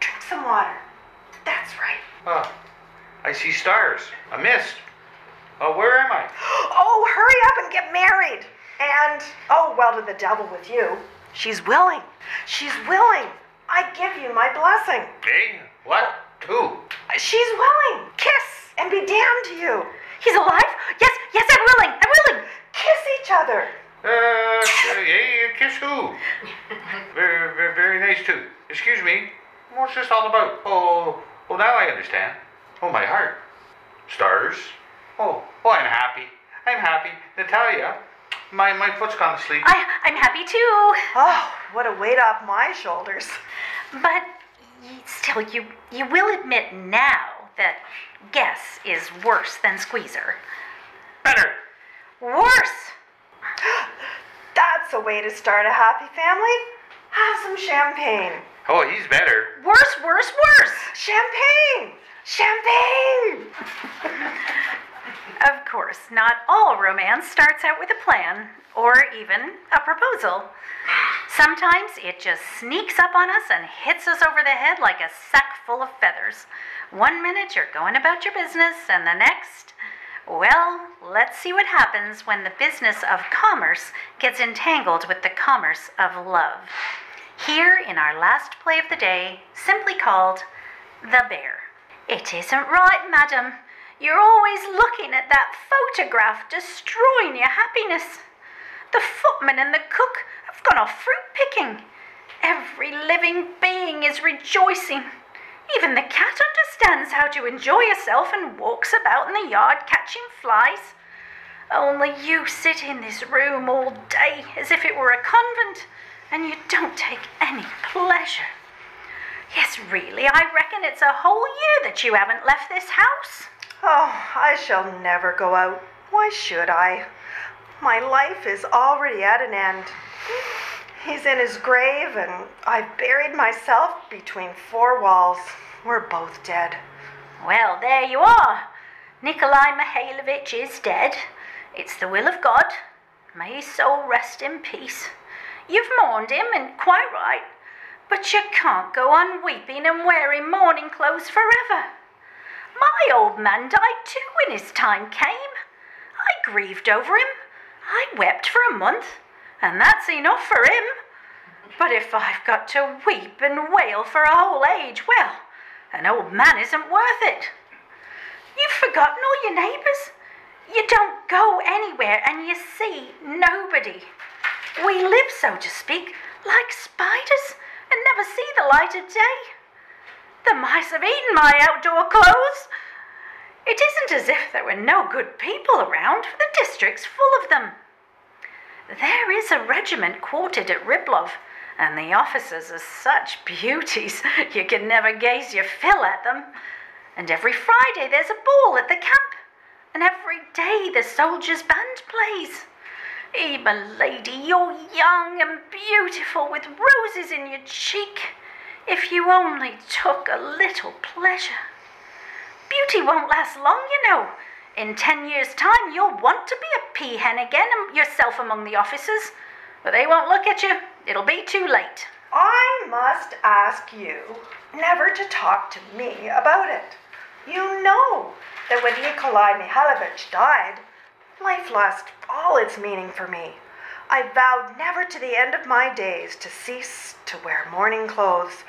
Drink some water. That's right. Oh, I see stars. A mist. Oh, where am I? Oh, hurry up and get married. And, oh, well, to the devil with you. She's willing. She's willing. I give you my blessing. Hey, what? Who? She's willing. Kiss and be damned to you. He's alive? Yes, yes, I'm willing. I'm willing. Kiss each other. Uh, hey, kiss who? very, very, very nice too. Excuse me. What's this all about? Oh, well, now I understand. Oh, my heart. Stars. Oh, oh, I'm happy. I'm happy. Natalia, my, my foot's gone to sleep. I, I'm happy too. Oh, what a weight off my shoulders. But still, you you will admit now that Guess is worse than Squeezer. Better. Worse. That's That's a way to start a happy family. Have some champagne. Oh, he's better. Worse, worse, worse. Champagne! Champagne! Of course, not all romance starts out with a plan or even a proposal. Sometimes it just sneaks up on us and hits us over the head like a sack full of feathers. One minute you're going about your business, and the next, well, let's see what happens when the business of commerce gets entangled with the commerce of love. Here in our last play of the day, simply called The Bear. It isn't right, madam. You're always looking at that photograph, destroying your happiness. The footman and the cook have gone off fruit picking. Every living being is rejoicing. Even the cat understands how to enjoy herself and walks about in the yard catching flies. Only you sit in this room all day as if it were a convent, and you don't take any pleasure. Yes, really, I reckon it's a whole year that you haven't left this house. Oh, I shall never go out. Why should I? My life is already at an end. He's in his grave, and I've buried myself between four walls. We're both dead. Well, there you are. Nikolai Mikhailovich is dead. It's the will of God. May his soul rest in peace. You've mourned him, and quite right. But you can't go on weeping and wearing mourning clothes forever. My old man died too when his time came. I grieved over him. I wept for a month, and that's enough for him. But if I've got to weep and wail for a whole age, well, an old man isn't worth it. You've forgotten all your neighbours. You don't go anywhere and you see nobody. We live, so to speak, like spiders and never see the light of day. The mice have eaten my outdoor clothes. It isn't as if there were no good people around. for The district's full of them. There is a regiment quartered at Riblov, and the officers are such beauties you can never gaze your fill at them. And every Friday there's a ball at the camp, and every day the soldiers' band plays. Eh, my lady, you're young and beautiful with roses in your cheek. If you only took a little pleasure. Beauty won't last long, you know. In ten years' time, you'll want to be a peahen again and yourself among the officers. But they won't look at you. It'll be too late. I must ask you never to talk to me about it. You know that when Nikolai Mikhailovich died, life lost all its meaning for me. I vowed never to the end of my days to cease to wear mourning clothes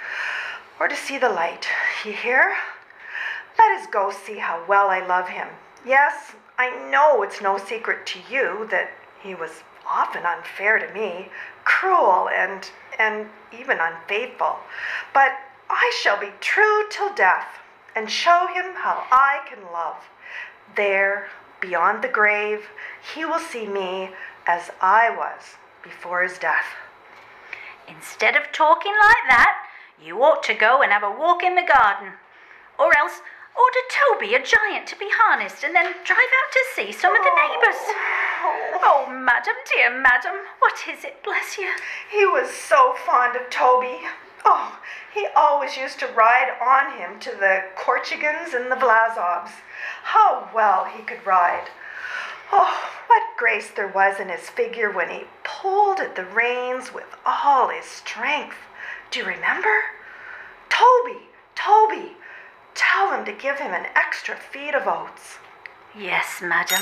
or to see the light. You hear? Let us go see how well I love him. Yes, I know it's no secret to you that he was often unfair to me, cruel and and even unfaithful. But I shall be true till death and show him how I can love. There, beyond the grave, he will see me as I was before his death. Instead of talking like that, you ought to go and have a walk in the garden. Or else order Toby, a giant, to be harnessed and then drive out to see some of the neighbours. Oh, oh madam, dear madam, what is it, bless you? He was so fond of Toby. Oh, he always used to ride on him to the Korchagins and the Vlasovs. How well he could ride. Oh, what grace there was in his figure when he pulled at the reins with all his strength. Do you remember? Toby, Toby, tell them to give him an extra feed of oats. Yes, madam.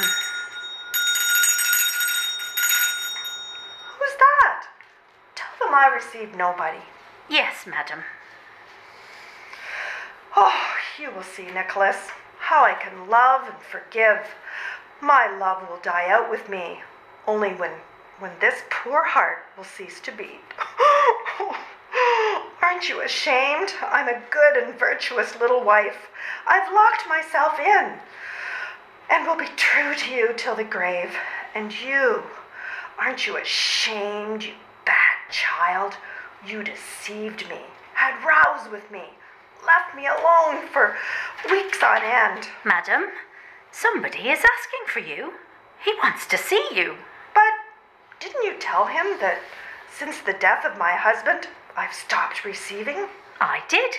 Who's that? Tell them I received nobody. Yes, madam. Oh, you will see, Nicholas, how I can love and forgive. My love will die out with me, only when when this poor heart will cease to beat. Aren't you ashamed? I'm a good and virtuous little wife. I've locked myself in and will be true to you till the grave. And you, aren't you ashamed, you bad child? You deceived me, had rows with me, left me alone for weeks on end. Madam, somebody is asking for you. He wants to see you. But didn't you tell him that since the death of my husband, I've stopped receiving? I did,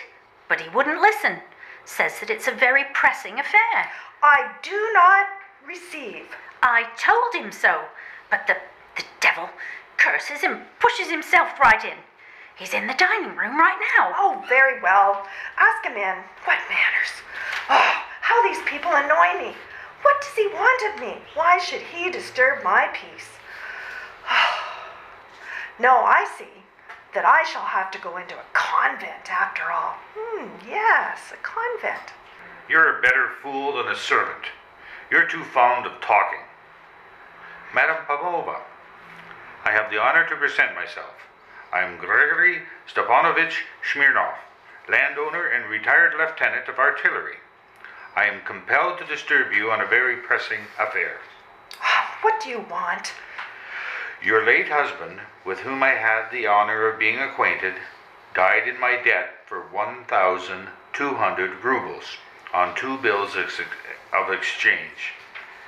but he wouldn't listen. Says that it's a very pressing affair. I do not receive. I told him so, but the, the devil curses him, pushes himself right in. He's in the dining room right now. Oh, very well. Ask him in. What manners? Oh, how these people annoy me. What does he want of me? Why should he disturb my peace? Oh. no, I see that I shall have to go into a convent after all. Hmm, yes, a convent. You're a better fool than a servant. You're too fond of talking. Madame Popova, I have the honor to present myself. I am Gregory Stepanovich Smirnov, landowner and retired lieutenant of artillery. I am compelled to disturb you on a very pressing affair. What do you want? Your late husband, with whom I had the honor of being acquainted, died in my debt for 1,200 rubles on two bills of exchange.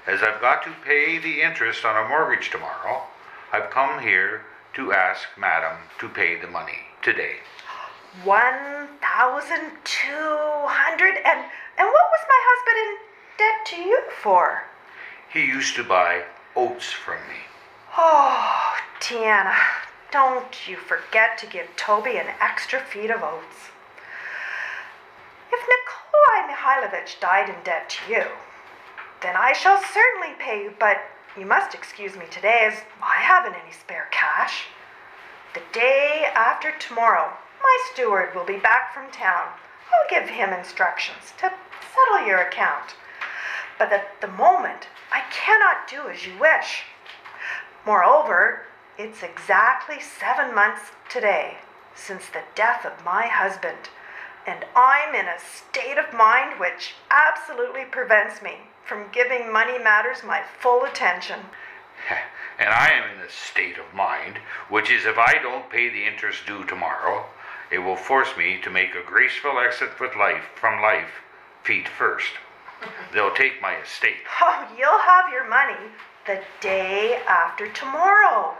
As I've got to pay the interest on a mortgage tomorrow, I've come here to ask Madam to pay the money today. 1,200? And, and what was my husband in debt to you for? He used to buy oats from me. Oh, Tiana, don't you forget to give Toby an extra feed of oats. If Nikolai Mihailovich died in debt to you, then I shall certainly pay you, but you must excuse me today as I haven't any spare cash. The day after tomorrow, my steward will be back from town. I'll give him instructions to settle your account. But at the moment, I cannot do as you wish. Moreover, it's exactly seven months today since the death of my husband, and I'm in a state of mind which absolutely prevents me from giving money matters my full attention. And I am in a state of mind which is if I don't pay the interest due tomorrow, it will force me to make a graceful exit with life from life feet first. They'll take my estate. Oh, you'll have your money the day after tomorrow.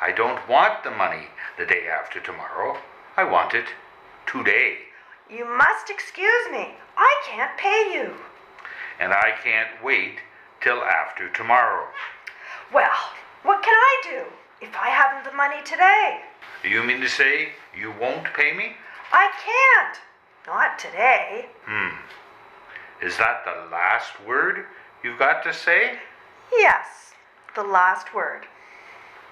I don't want the money the day after tomorrow. I want it today. You must excuse me. I can't pay you. And I can't wait till after tomorrow. Well, what can I do if I haven't the money today? You mean to say you won't pay me? I can't. Not today. Hmm. Is that the last word you've got to say? Yes, the last word.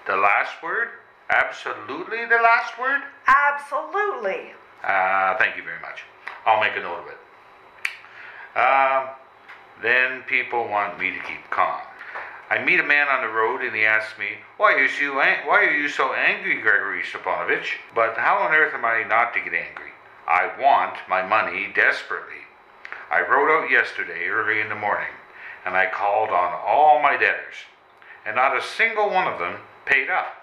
The last word? Absolutely the last word? Absolutely. Uh, thank you very much. I'll make a note of it. Uh, then people want me to keep calm. I meet a man on the road and he asks me, why, is you why are you so angry, Gregory Stepanovich? But how on earth am I not to get angry? I want my money desperately. I rode out yesterday early in the morning and I called on all my debtors, and not a single one of them paid up.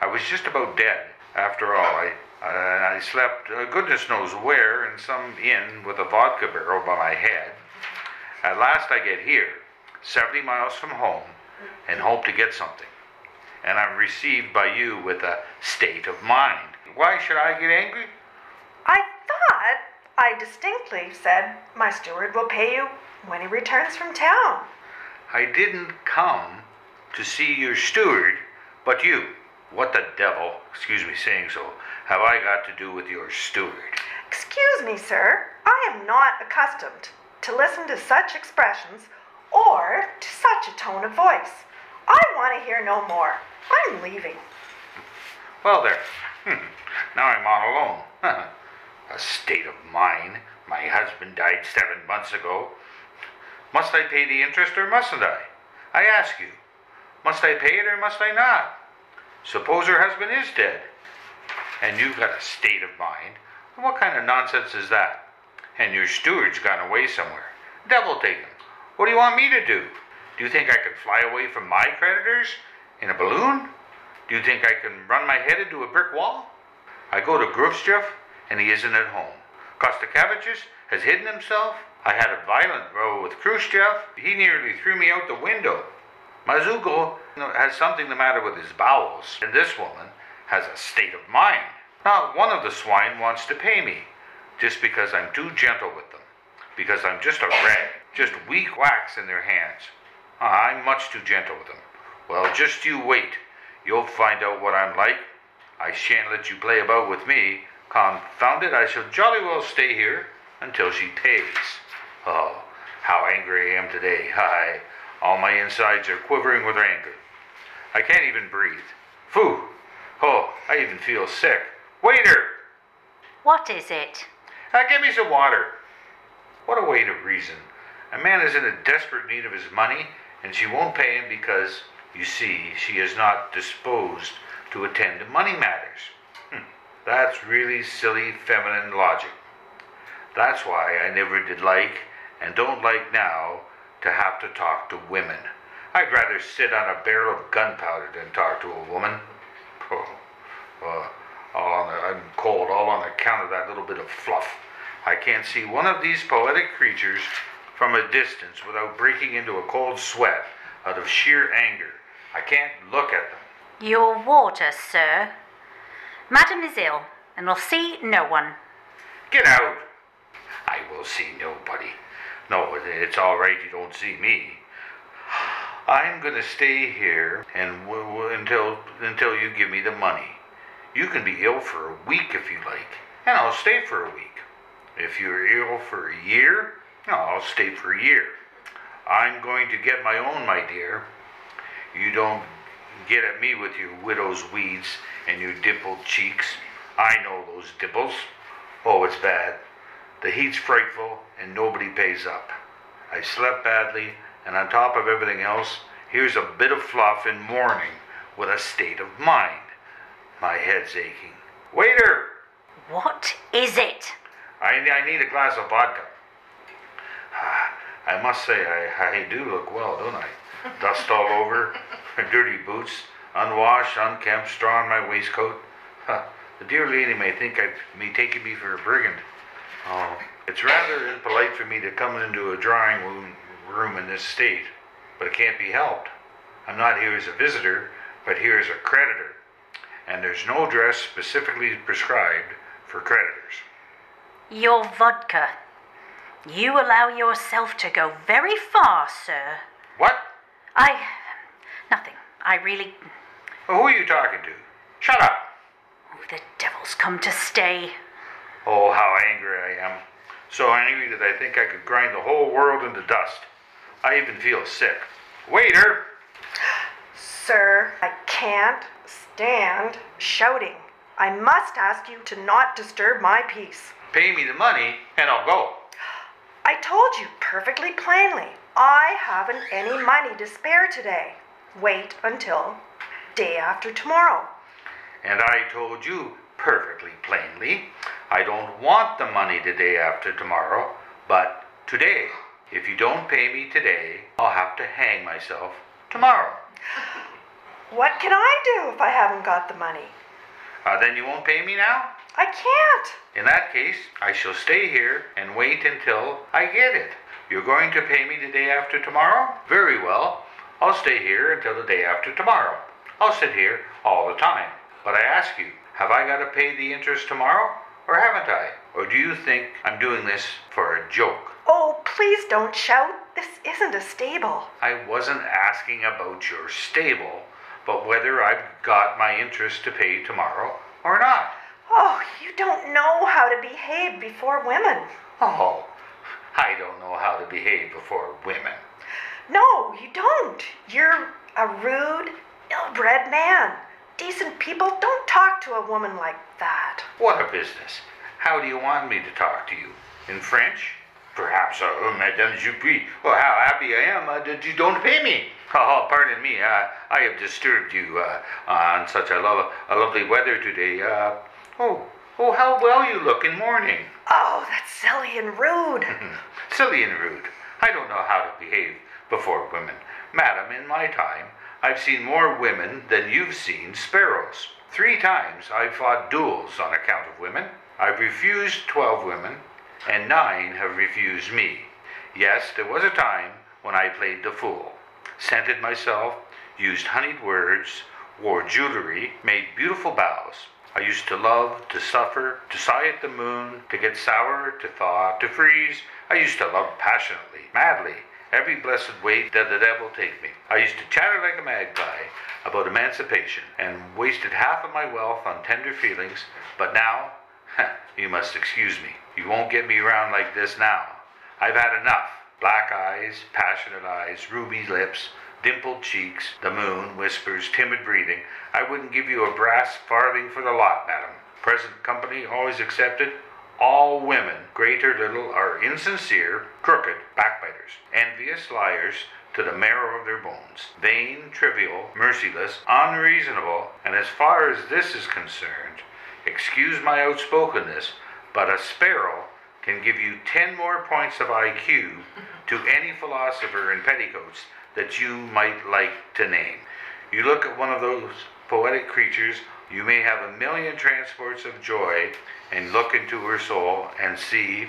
I was just about dead. After all, I, uh, I slept uh, goodness knows where in some inn with a vodka barrel by my head. At last I get here, 70 miles from home, and hope to get something. And I'm received by you with a state of mind. Why should I get angry? I thought I distinctly said my steward will pay you when he returns from town. I didn't come to see your steward, but you. What the devil, excuse me saying so, have I got to do with your steward? Excuse me, sir. I am not accustomed to listen to such expressions or to such a tone of voice. I want to hear no more. I'm leaving. Well, there. Hmm. Now I'm all alone. a state of mind. My husband died seven months ago. Must I pay the interest or mustn't I? I ask you. Must I pay it or must I not? Suppose her husband is dead, and you've got a state of mind. What kind of nonsense is that? And your steward's gone away somewhere. Devil take him. What do you want me to do? Do you think I can fly away from my creditors in a balloon? Do you think I can run my head into a brick wall? I go to Gruzdev, and he isn't at home. Kostakevicius has hidden himself. I had a violent row with Khrushchev. He nearly threw me out the window. Mazuko has something the matter with his bowels, and this woman has a state of mind. Not one of the swine wants to pay me, just because I'm too gentle with them, because I'm just a rag, just weak wax in their hands. I'm much too gentle with them. Well, just you wait. You'll find out what I'm like. I shan't let you play about with me. Confound it, I shall jolly well stay here until she pays. Oh, how angry I am today. Hi, all my insides are quivering with anger. I can't even breathe. Phoo! Oh, I even feel sick. Waiter! What is it? Uh, give me some water. What a way to reason. A man is in a desperate need of his money, and she won't pay him because, you see, she is not disposed to attend to money matters. Hm. That's really silly feminine logic. That's why I never did like, and don't like now, to have to talk to women. I'd rather sit on a barrel of gunpowder than talk to a woman. Oh, uh, all on the, I'm cold, all on account of that little bit of fluff. I can't see one of these poetic creatures from a distance without breaking into a cold sweat out of sheer anger. I can't look at them. Your water, sir. Madam is ill, and will see no one. Get out! I will see nobody. No, it's all right. You don't see me. I'm going to stay here and w- w- until until you give me the money. You can be ill for a week if you like, and I'll stay for a week. If you're ill for a year, I'll stay for a year. I'm going to get my own, my dear. You don't get at me with your widow's weeds and your dimpled cheeks. I know those dimples. Oh, it's bad. The heat's frightful, and nobody pays up. I slept badly, and on top of everything else, here's a bit of fluff in mourning with a state of mind. My head's aching. Waiter! What is it? I, I need a glass of vodka. I must say, I, I do look well, don't I? Dust all over, dirty boots, unwashed, unkempt, straw on my waistcoat. Huh. The dear lady may think I may taking me for a brigand. Oh, it's rather impolite for me to come into a drawing room, room in this state, but it can't be helped. I'm not here as a visitor, but here as a creditor, and there's no dress specifically prescribed for creditors. Your vodka. You allow yourself to go very far, sir. What? I. Nothing. I really. Well, who are you talking to? Shut up! Oh, the devil's come to stay. Oh, how angry I am. So angry that I think I could grind the whole world into dust. I even feel sick. Waiter! Sir, I can't stand shouting. I must ask you to not disturb my peace. Pay me the money and I'll go. I told you perfectly plainly, I haven't any money to spare today. Wait until day after tomorrow. And I told you perfectly plainly, I don't want the money the day after tomorrow, but today. If you don't pay me today, I'll have to hang myself tomorrow. What can I do if I haven't got the money? Uh, then you won't pay me now? I can't. In that case, I shall stay here and wait until I get it. You're going to pay me the day after tomorrow? Very well. I'll stay here until the day after tomorrow. I'll sit here all the time. But I ask you, have I got to pay the interest tomorrow? Or haven't I? Or do you think I'm doing this for a joke? Oh, please don't shout. This isn't a stable. I wasn't asking about your stable, but whether I've got my interest to pay tomorrow or not. Oh, you don't know how to behave before women. Oh, I don't know how to behave before women. No, you don't. You're a rude, ill bred man. Decent people don't talk to a woman like that. What a business. How do you want me to talk to you? In French? Perhaps, uh, Madame Jupi. Well, how happy I am uh, that you don't pay me. Oh, pardon me. Uh, I have disturbed you uh, on such a, lo- a lovely weather today. Uh, oh, oh, how well you look in mourning. Oh, that's silly and rude. Silly and rude. I don't know how to behave before women. Madam, in my time, I've seen more women than you've seen sparrows. Three times I've fought duels on account of women. I've refused 12 women, and nine have refused me. Yes, there was a time when I played the fool. scented myself, used honeyed words, wore jewelry, made beautiful bows. I used to love, to suffer, to sigh at the moon, to get sour, to thaw, to freeze. I used to love passionately, madly, every blessed way that the devil take me. I used to chatter like a magpie about emancipation and wasted half of my wealth on tender feelings, but now, you must excuse me. You won't get me around like this now. I've had enough. Black eyes, passionate eyes, ruby lips, dimpled cheeks, the moon, whispers, timid breathing. I wouldn't give you a brass farthing for the lot, madam. Present company always accepted. All women, great or little, are insincere, crooked, backbiters, envious liars to the marrow of their bones, vain, trivial, merciless, unreasonable, and as far as this is concerned, excuse my outspokenness, but a sparrow can give you 10 more points of IQ to any philosopher in petticoats that you might like to name. You look at one of those poetic creatures, you may have a million transports of joy and look into her soul and see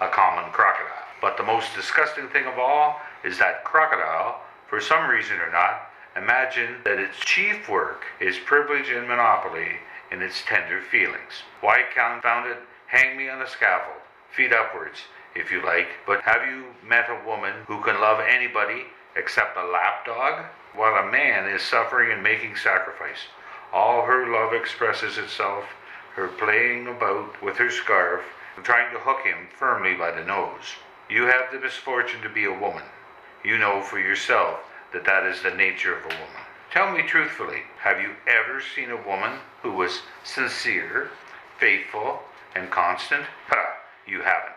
a common crocodile. But the most disgusting thing of all is that crocodile, for some reason or not, imagine that its chief work is privilege and monopoly in its tender feelings. Why confound it? Hang me on a scaffold, feet upwards, if you like, but have you met a woman who can love anybody except a lapdog? While a man is suffering and making sacrifice, all her love expresses itself, her playing about with her scarf, trying to hook him firmly by the nose. You have the misfortune to be a woman. You know for yourself that that is the nature of a woman. Tell me truthfully, have you ever seen a woman who was sincere, faithful, and constant? Ha, you haven't.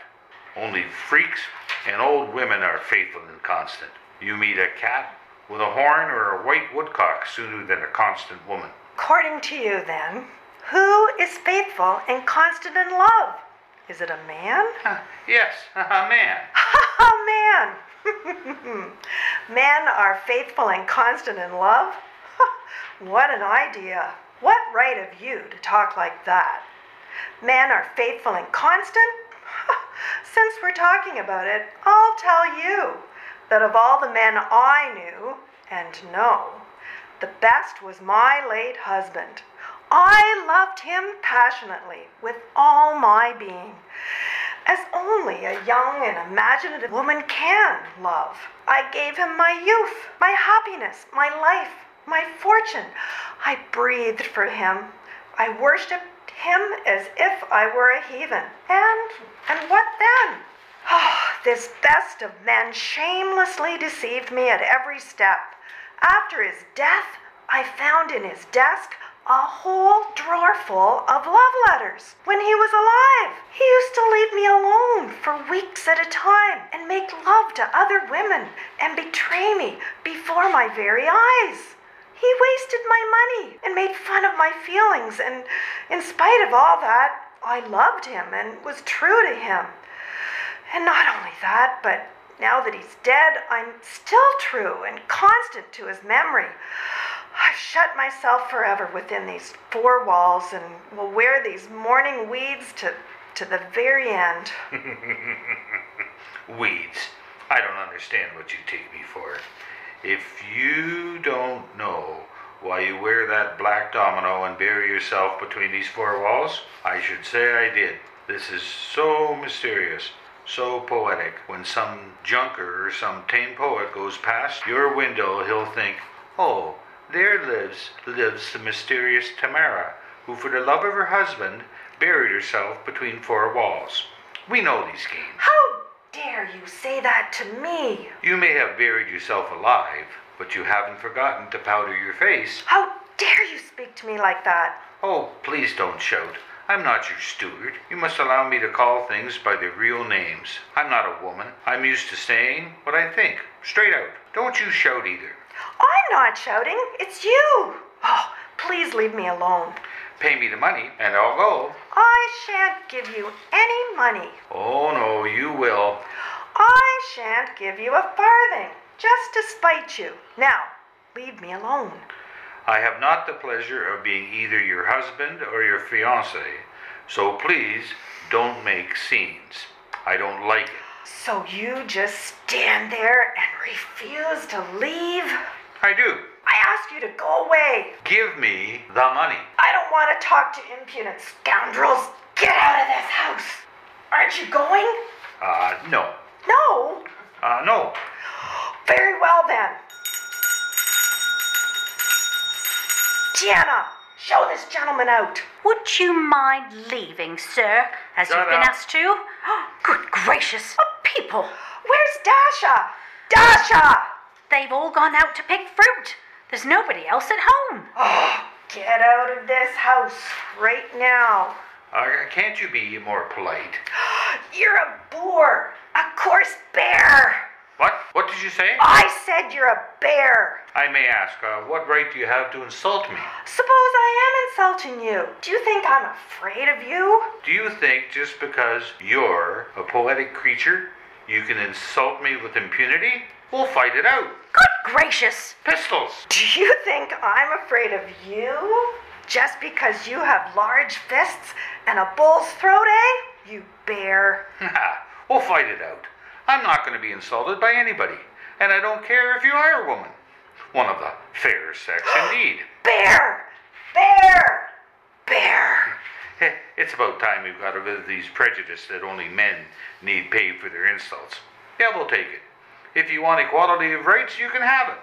Only freaks and old women are faithful and constant. You meet a cat with a horn or a white woodcock sooner than a constant woman. According to you, then, who is faithful and constant in love? Is it a man? Huh, yes, a man. A man! Men are faithful and constant in love? what an idea. What right have you to talk like that? Men are faithful and constant? Since we're talking about it, I'll tell you that of all the men I knew and know, the best was my late husband. I loved him passionately with all my being, as only a young and imaginative woman can love. I gave him my youth, my happiness, my life, my fortune. I breathed for him. I worshipped him as if I were a heathen. And and what then? Oh, this best of men shamelessly deceived me at every step. After his death, I found in his desk a whole drawer full of love letters when he was alive. He used to leave me alone for weeks at a time and make love to other women and betray me before my very eyes. He wasted my money and made fun of my feelings, and in spite of all that, I loved him and was true to him. And not only that, but now that he's dead, I'm still true and constant to his memory. I've shut myself forever within these four walls and will wear these mourning weeds to, to the very end. Weeds. I don't understand what you take me for. If you don't know why you wear that black domino and bury yourself between these four walls, I should say I did. This is so mysterious, so poetic. When some junker or some tame poet goes past your window, he'll think, oh, there lives lives the mysterious Tamara, who for the love of her husband buried herself between four walls. We know these games. How dare you say that to me? You may have buried yourself alive, but you haven't forgotten to powder your face. How dare you speak to me like that? Oh, please don't shout. I'm not your steward. You must allow me to call things by their real names. I'm not a woman. I'm used to saying what I think, straight out. Don't you shout either. I'm not shouting. It's you. Oh, please leave me alone. Pay me the money, and I'll go. I shan't give you any money. Oh, no, you will. I shan't give you a farthing, just to spite you. Now, leave me alone. I have not the pleasure of being either your husband or your fiance, so please don't make scenes. I don't like it. So you just stand there and refuse to leave? I do. I asked you to go away. Give me the money. I don't want to talk to impudent scoundrels. Get out of this house. Aren't you going? Uh, no. No. Uh, no. Very well then. Gianna, show this gentleman out. Would you mind leaving, sir, as Shut you've been up. asked to? Good gracious, what people! Where's Dasha? Dasha! They've all gone out to pick fruit. There's nobody else at home. Oh, get out of this house right now. Uh, can't you be more polite? You're a boor, a coarse bear. What? What did you say? I said you're a bear. I may ask, uh, what right do you have to insult me? Suppose I am insulting you. Do you think I'm afraid of you? Do you think just because you're a poetic creature, you can insult me with impunity? We'll fight it out. Good gracious! Pistols! Do you think I'm afraid of you? Just because you have large fists and a bull's throat, eh? You bear. we'll fight it out. I'm not going to be insulted by anybody, and I don't care if you are a woman. One of the fair sex, indeed. Bear! Bear! Bear! Eh, It's about time we've got rid of these prejudices that only men need pay for their insults. Yeah, we'll take it. If you want equality of rights, you can have it.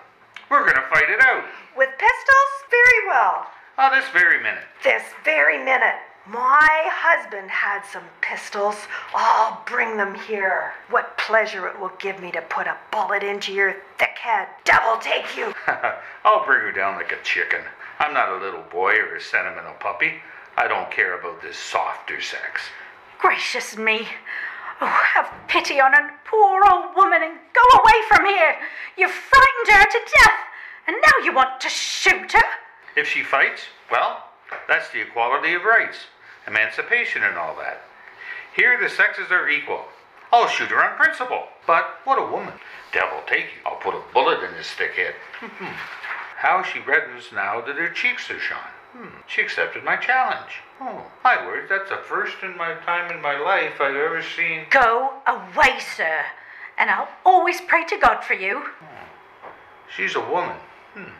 We're going to fight it out. With pistols? Very well. Oh, this very minute. This very minute. My husband had some pistols. I'll bring them here. What pleasure it will give me to put a bullet into your thick head. Devil take you. I'll bring her down like a chicken. I'm not a little boy or a sentimental puppy. I don't care about this softer sex. Gracious me! Oh, have pity on a poor old woman and go away from here! You've frightened her to death, and now you want to shoot her? If she fights, well, that's the equality of rights, emancipation, and all that. Here the sexes are equal. I'll shoot her on principle. But what a woman. Devil take you. I'll put a bullet in his thick head. Hmm. How she reddens now that her cheeks are shone. Hmm. She accepted my challenge. Oh, my word, that's the first in my time in my life I've ever seen. Go away, sir, and I'll always pray to God for you. She's a woman. Hmm.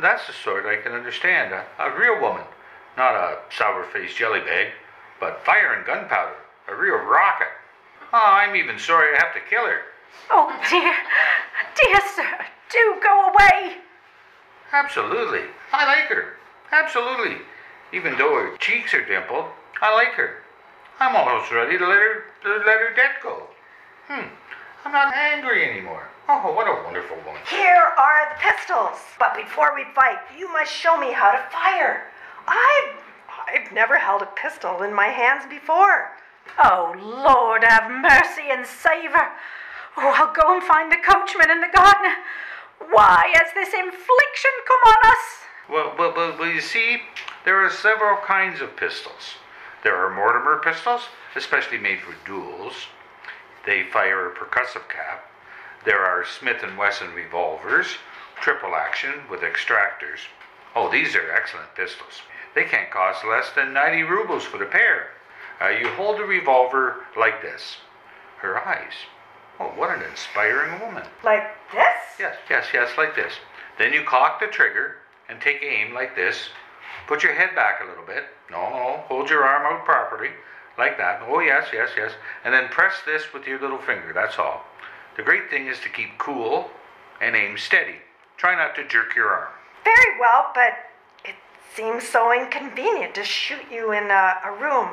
That's the sort I can understand. A, a real woman. Not a sour faced jelly bag, but fire and gunpowder. A real rocket. Oh, I'm even sorry I have to kill her. Oh, dear, dear sir, do go away. Absolutely. I like her. Absolutely. Even though her cheeks are dimpled, I like her. I'm almost ready to let her to let her debt go. Hmm. I'm not angry anymore. Oh, what a wonderful woman. Here are the pistols. But before we fight, you must show me how to fire. I've I've never held a pistol in my hands before. Oh, Lord, have mercy and save her. Oh, I'll go and find the coachman and the gardener. Why has this infliction come on us? Well, well, well, you see, there are several kinds of pistols. There are Mortimer pistols, especially made for duels. They fire a percussive cap. There are Smith and Wesson revolvers, triple action with extractors. Oh, these are excellent pistols. They can't cost less than 90 rubles for the pair. Uh, you hold the revolver like this. Her eyes. Oh, what an inspiring woman. Like this? Yes, yes, yes, like this. Then you cock the trigger and take aim like this. Put your head back a little bit. No, no, hold your arm out properly. Like that. Oh, yes, yes, yes. And then press this with your little finger. That's all. The great thing is to keep cool and aim steady. Try not to jerk your arm. Very well, but it seems so inconvenient to shoot you in a, a room.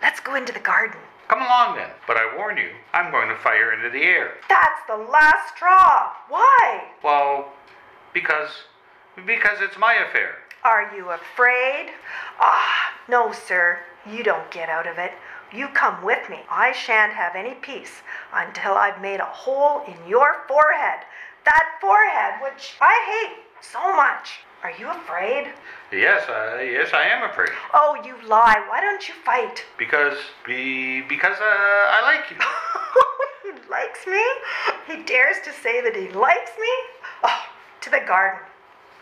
Let's go into the garden. Come along then. But I warn you, I'm going to fire into the air. That's the last straw. Why? Well, because because it's my affair. Are you afraid? Ah, no, sir. You don't get out of it. You come with me. I shan't have any peace until I've made a hole in your forehead. That forehead which I hate so much. Are you afraid? Yes, uh, yes, I am afraid. Oh, you lie. Why don't you fight? Because be because uh, I like you. he likes me? He dares to say that he likes me? Oh, to the garden.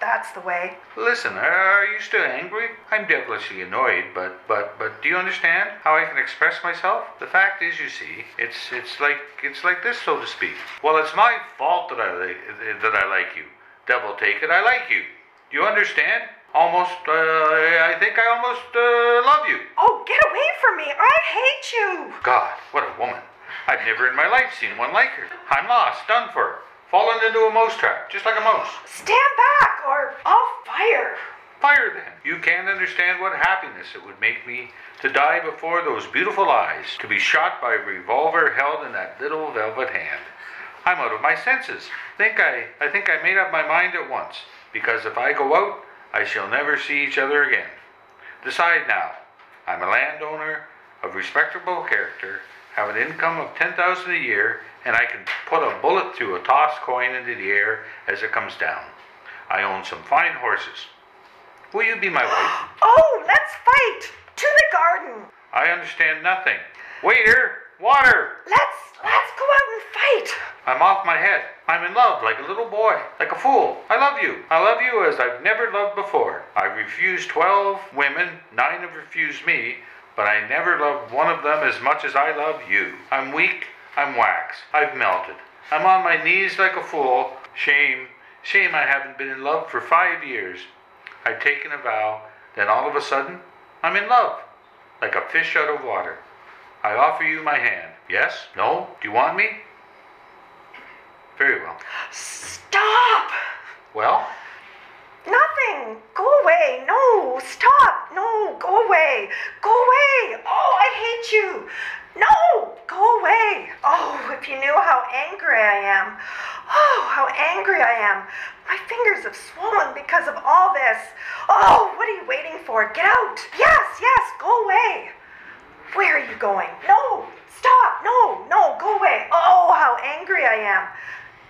That's the way. Listen, are you still angry? I'm devilishly annoyed, but but but do you understand how I can express myself? The fact is, you see, it's it's like it's like this, so to speak. Well, it's my fault that I like that I like you. Devil take it, I like you. Do you understand? Almost, uh, I think I almost uh, love you. Oh, get away from me! I hate you! God, what a woman. I've never in my life seen one like her. I'm lost, done for. Fallen into a mouse trap, just like a mouse. Stand back, or I'll fire. Fire then. You can't understand what happiness it would make me to die before those beautiful eyes, to be shot by a revolver held in that little velvet hand. I'm out of my senses. Think I I think I made up my mind at once, because if I go out, I shall never see each other again. Decide now. I'm a landowner of respectable character, have an income of ten thousand a year, and I can put a bullet through a tossed coin into the air as it comes down. I own some fine horses. Will you be my wife? Oh, let's fight! To the garden! I understand nothing. Waiter, water! Let's let's go out and fight! I'm off my head. I'm in love like a little boy, like a fool. I love you. I love you as I've never loved before. I've refused 12 women, nine have refused me, but I never loved one of them as much as I love you. I'm weak, I'm wax, I've melted. I'm on my knees like a fool. Shame, shame I haven't been in love for five years. I've taken a vow, then all of a sudden, I'm in love, like a fish out of water. I offer you my hand. Yes? No? Do you want me? Very well. Stop! Well, Nothing! Go away! No! Stop! No! Go away! Go away! Oh, I hate you! No! Go away! Oh, if you knew how angry I am. Oh, how angry I am. My fingers have swollen because of all this. Oh, what are you waiting for? Get out! Yes, yes, go away! Where are you going? No! Stop! No! No! Go away! Oh, how angry I am!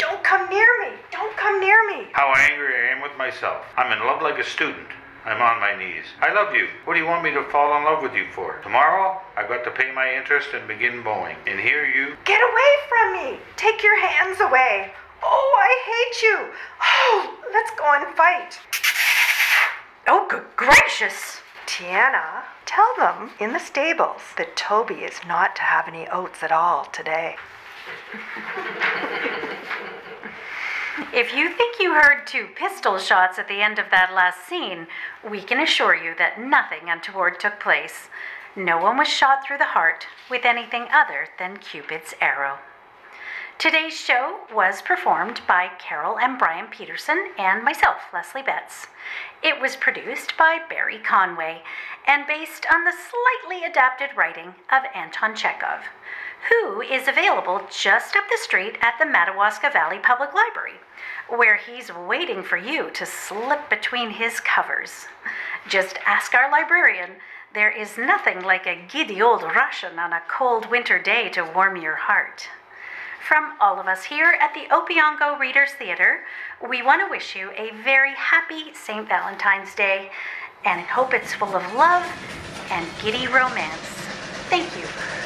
Don't come near me! Don't come near me! how angry I am with myself. I'm in love like a student. I'm on my knees. I love you. What do you want me to fall in love with you for? Tomorrow, I've got to pay my interest and begin mowing. And here you. Get away from me! Take your hands away! Oh, I hate you! Oh, let's go and fight! Oh, good gracious! Tiana, tell them in the stables that Toby is not to have any oats at all today. If you think you heard two pistol shots at the end of that last scene, we can assure you that nothing untoward took place. No one was shot through the heart with anything other than Cupid's arrow. Today's show was performed by Carol and Brian Peterson and myself, Leslie Betts. It was produced by Barry Conway and based on the slightly adapted writing of Anton Chekhov, who is available just up the street at the Madawaska Valley Public Library, where he's waiting for you to slip between his covers. Just ask our librarian. There is nothing like a giddy old Russian on a cold winter day to warm your heart. From all of us here at the Opeongo Readers Theater, we want to wish you a very happy St. Valentine's Day and hope it's full of love and giddy romance. Thank you.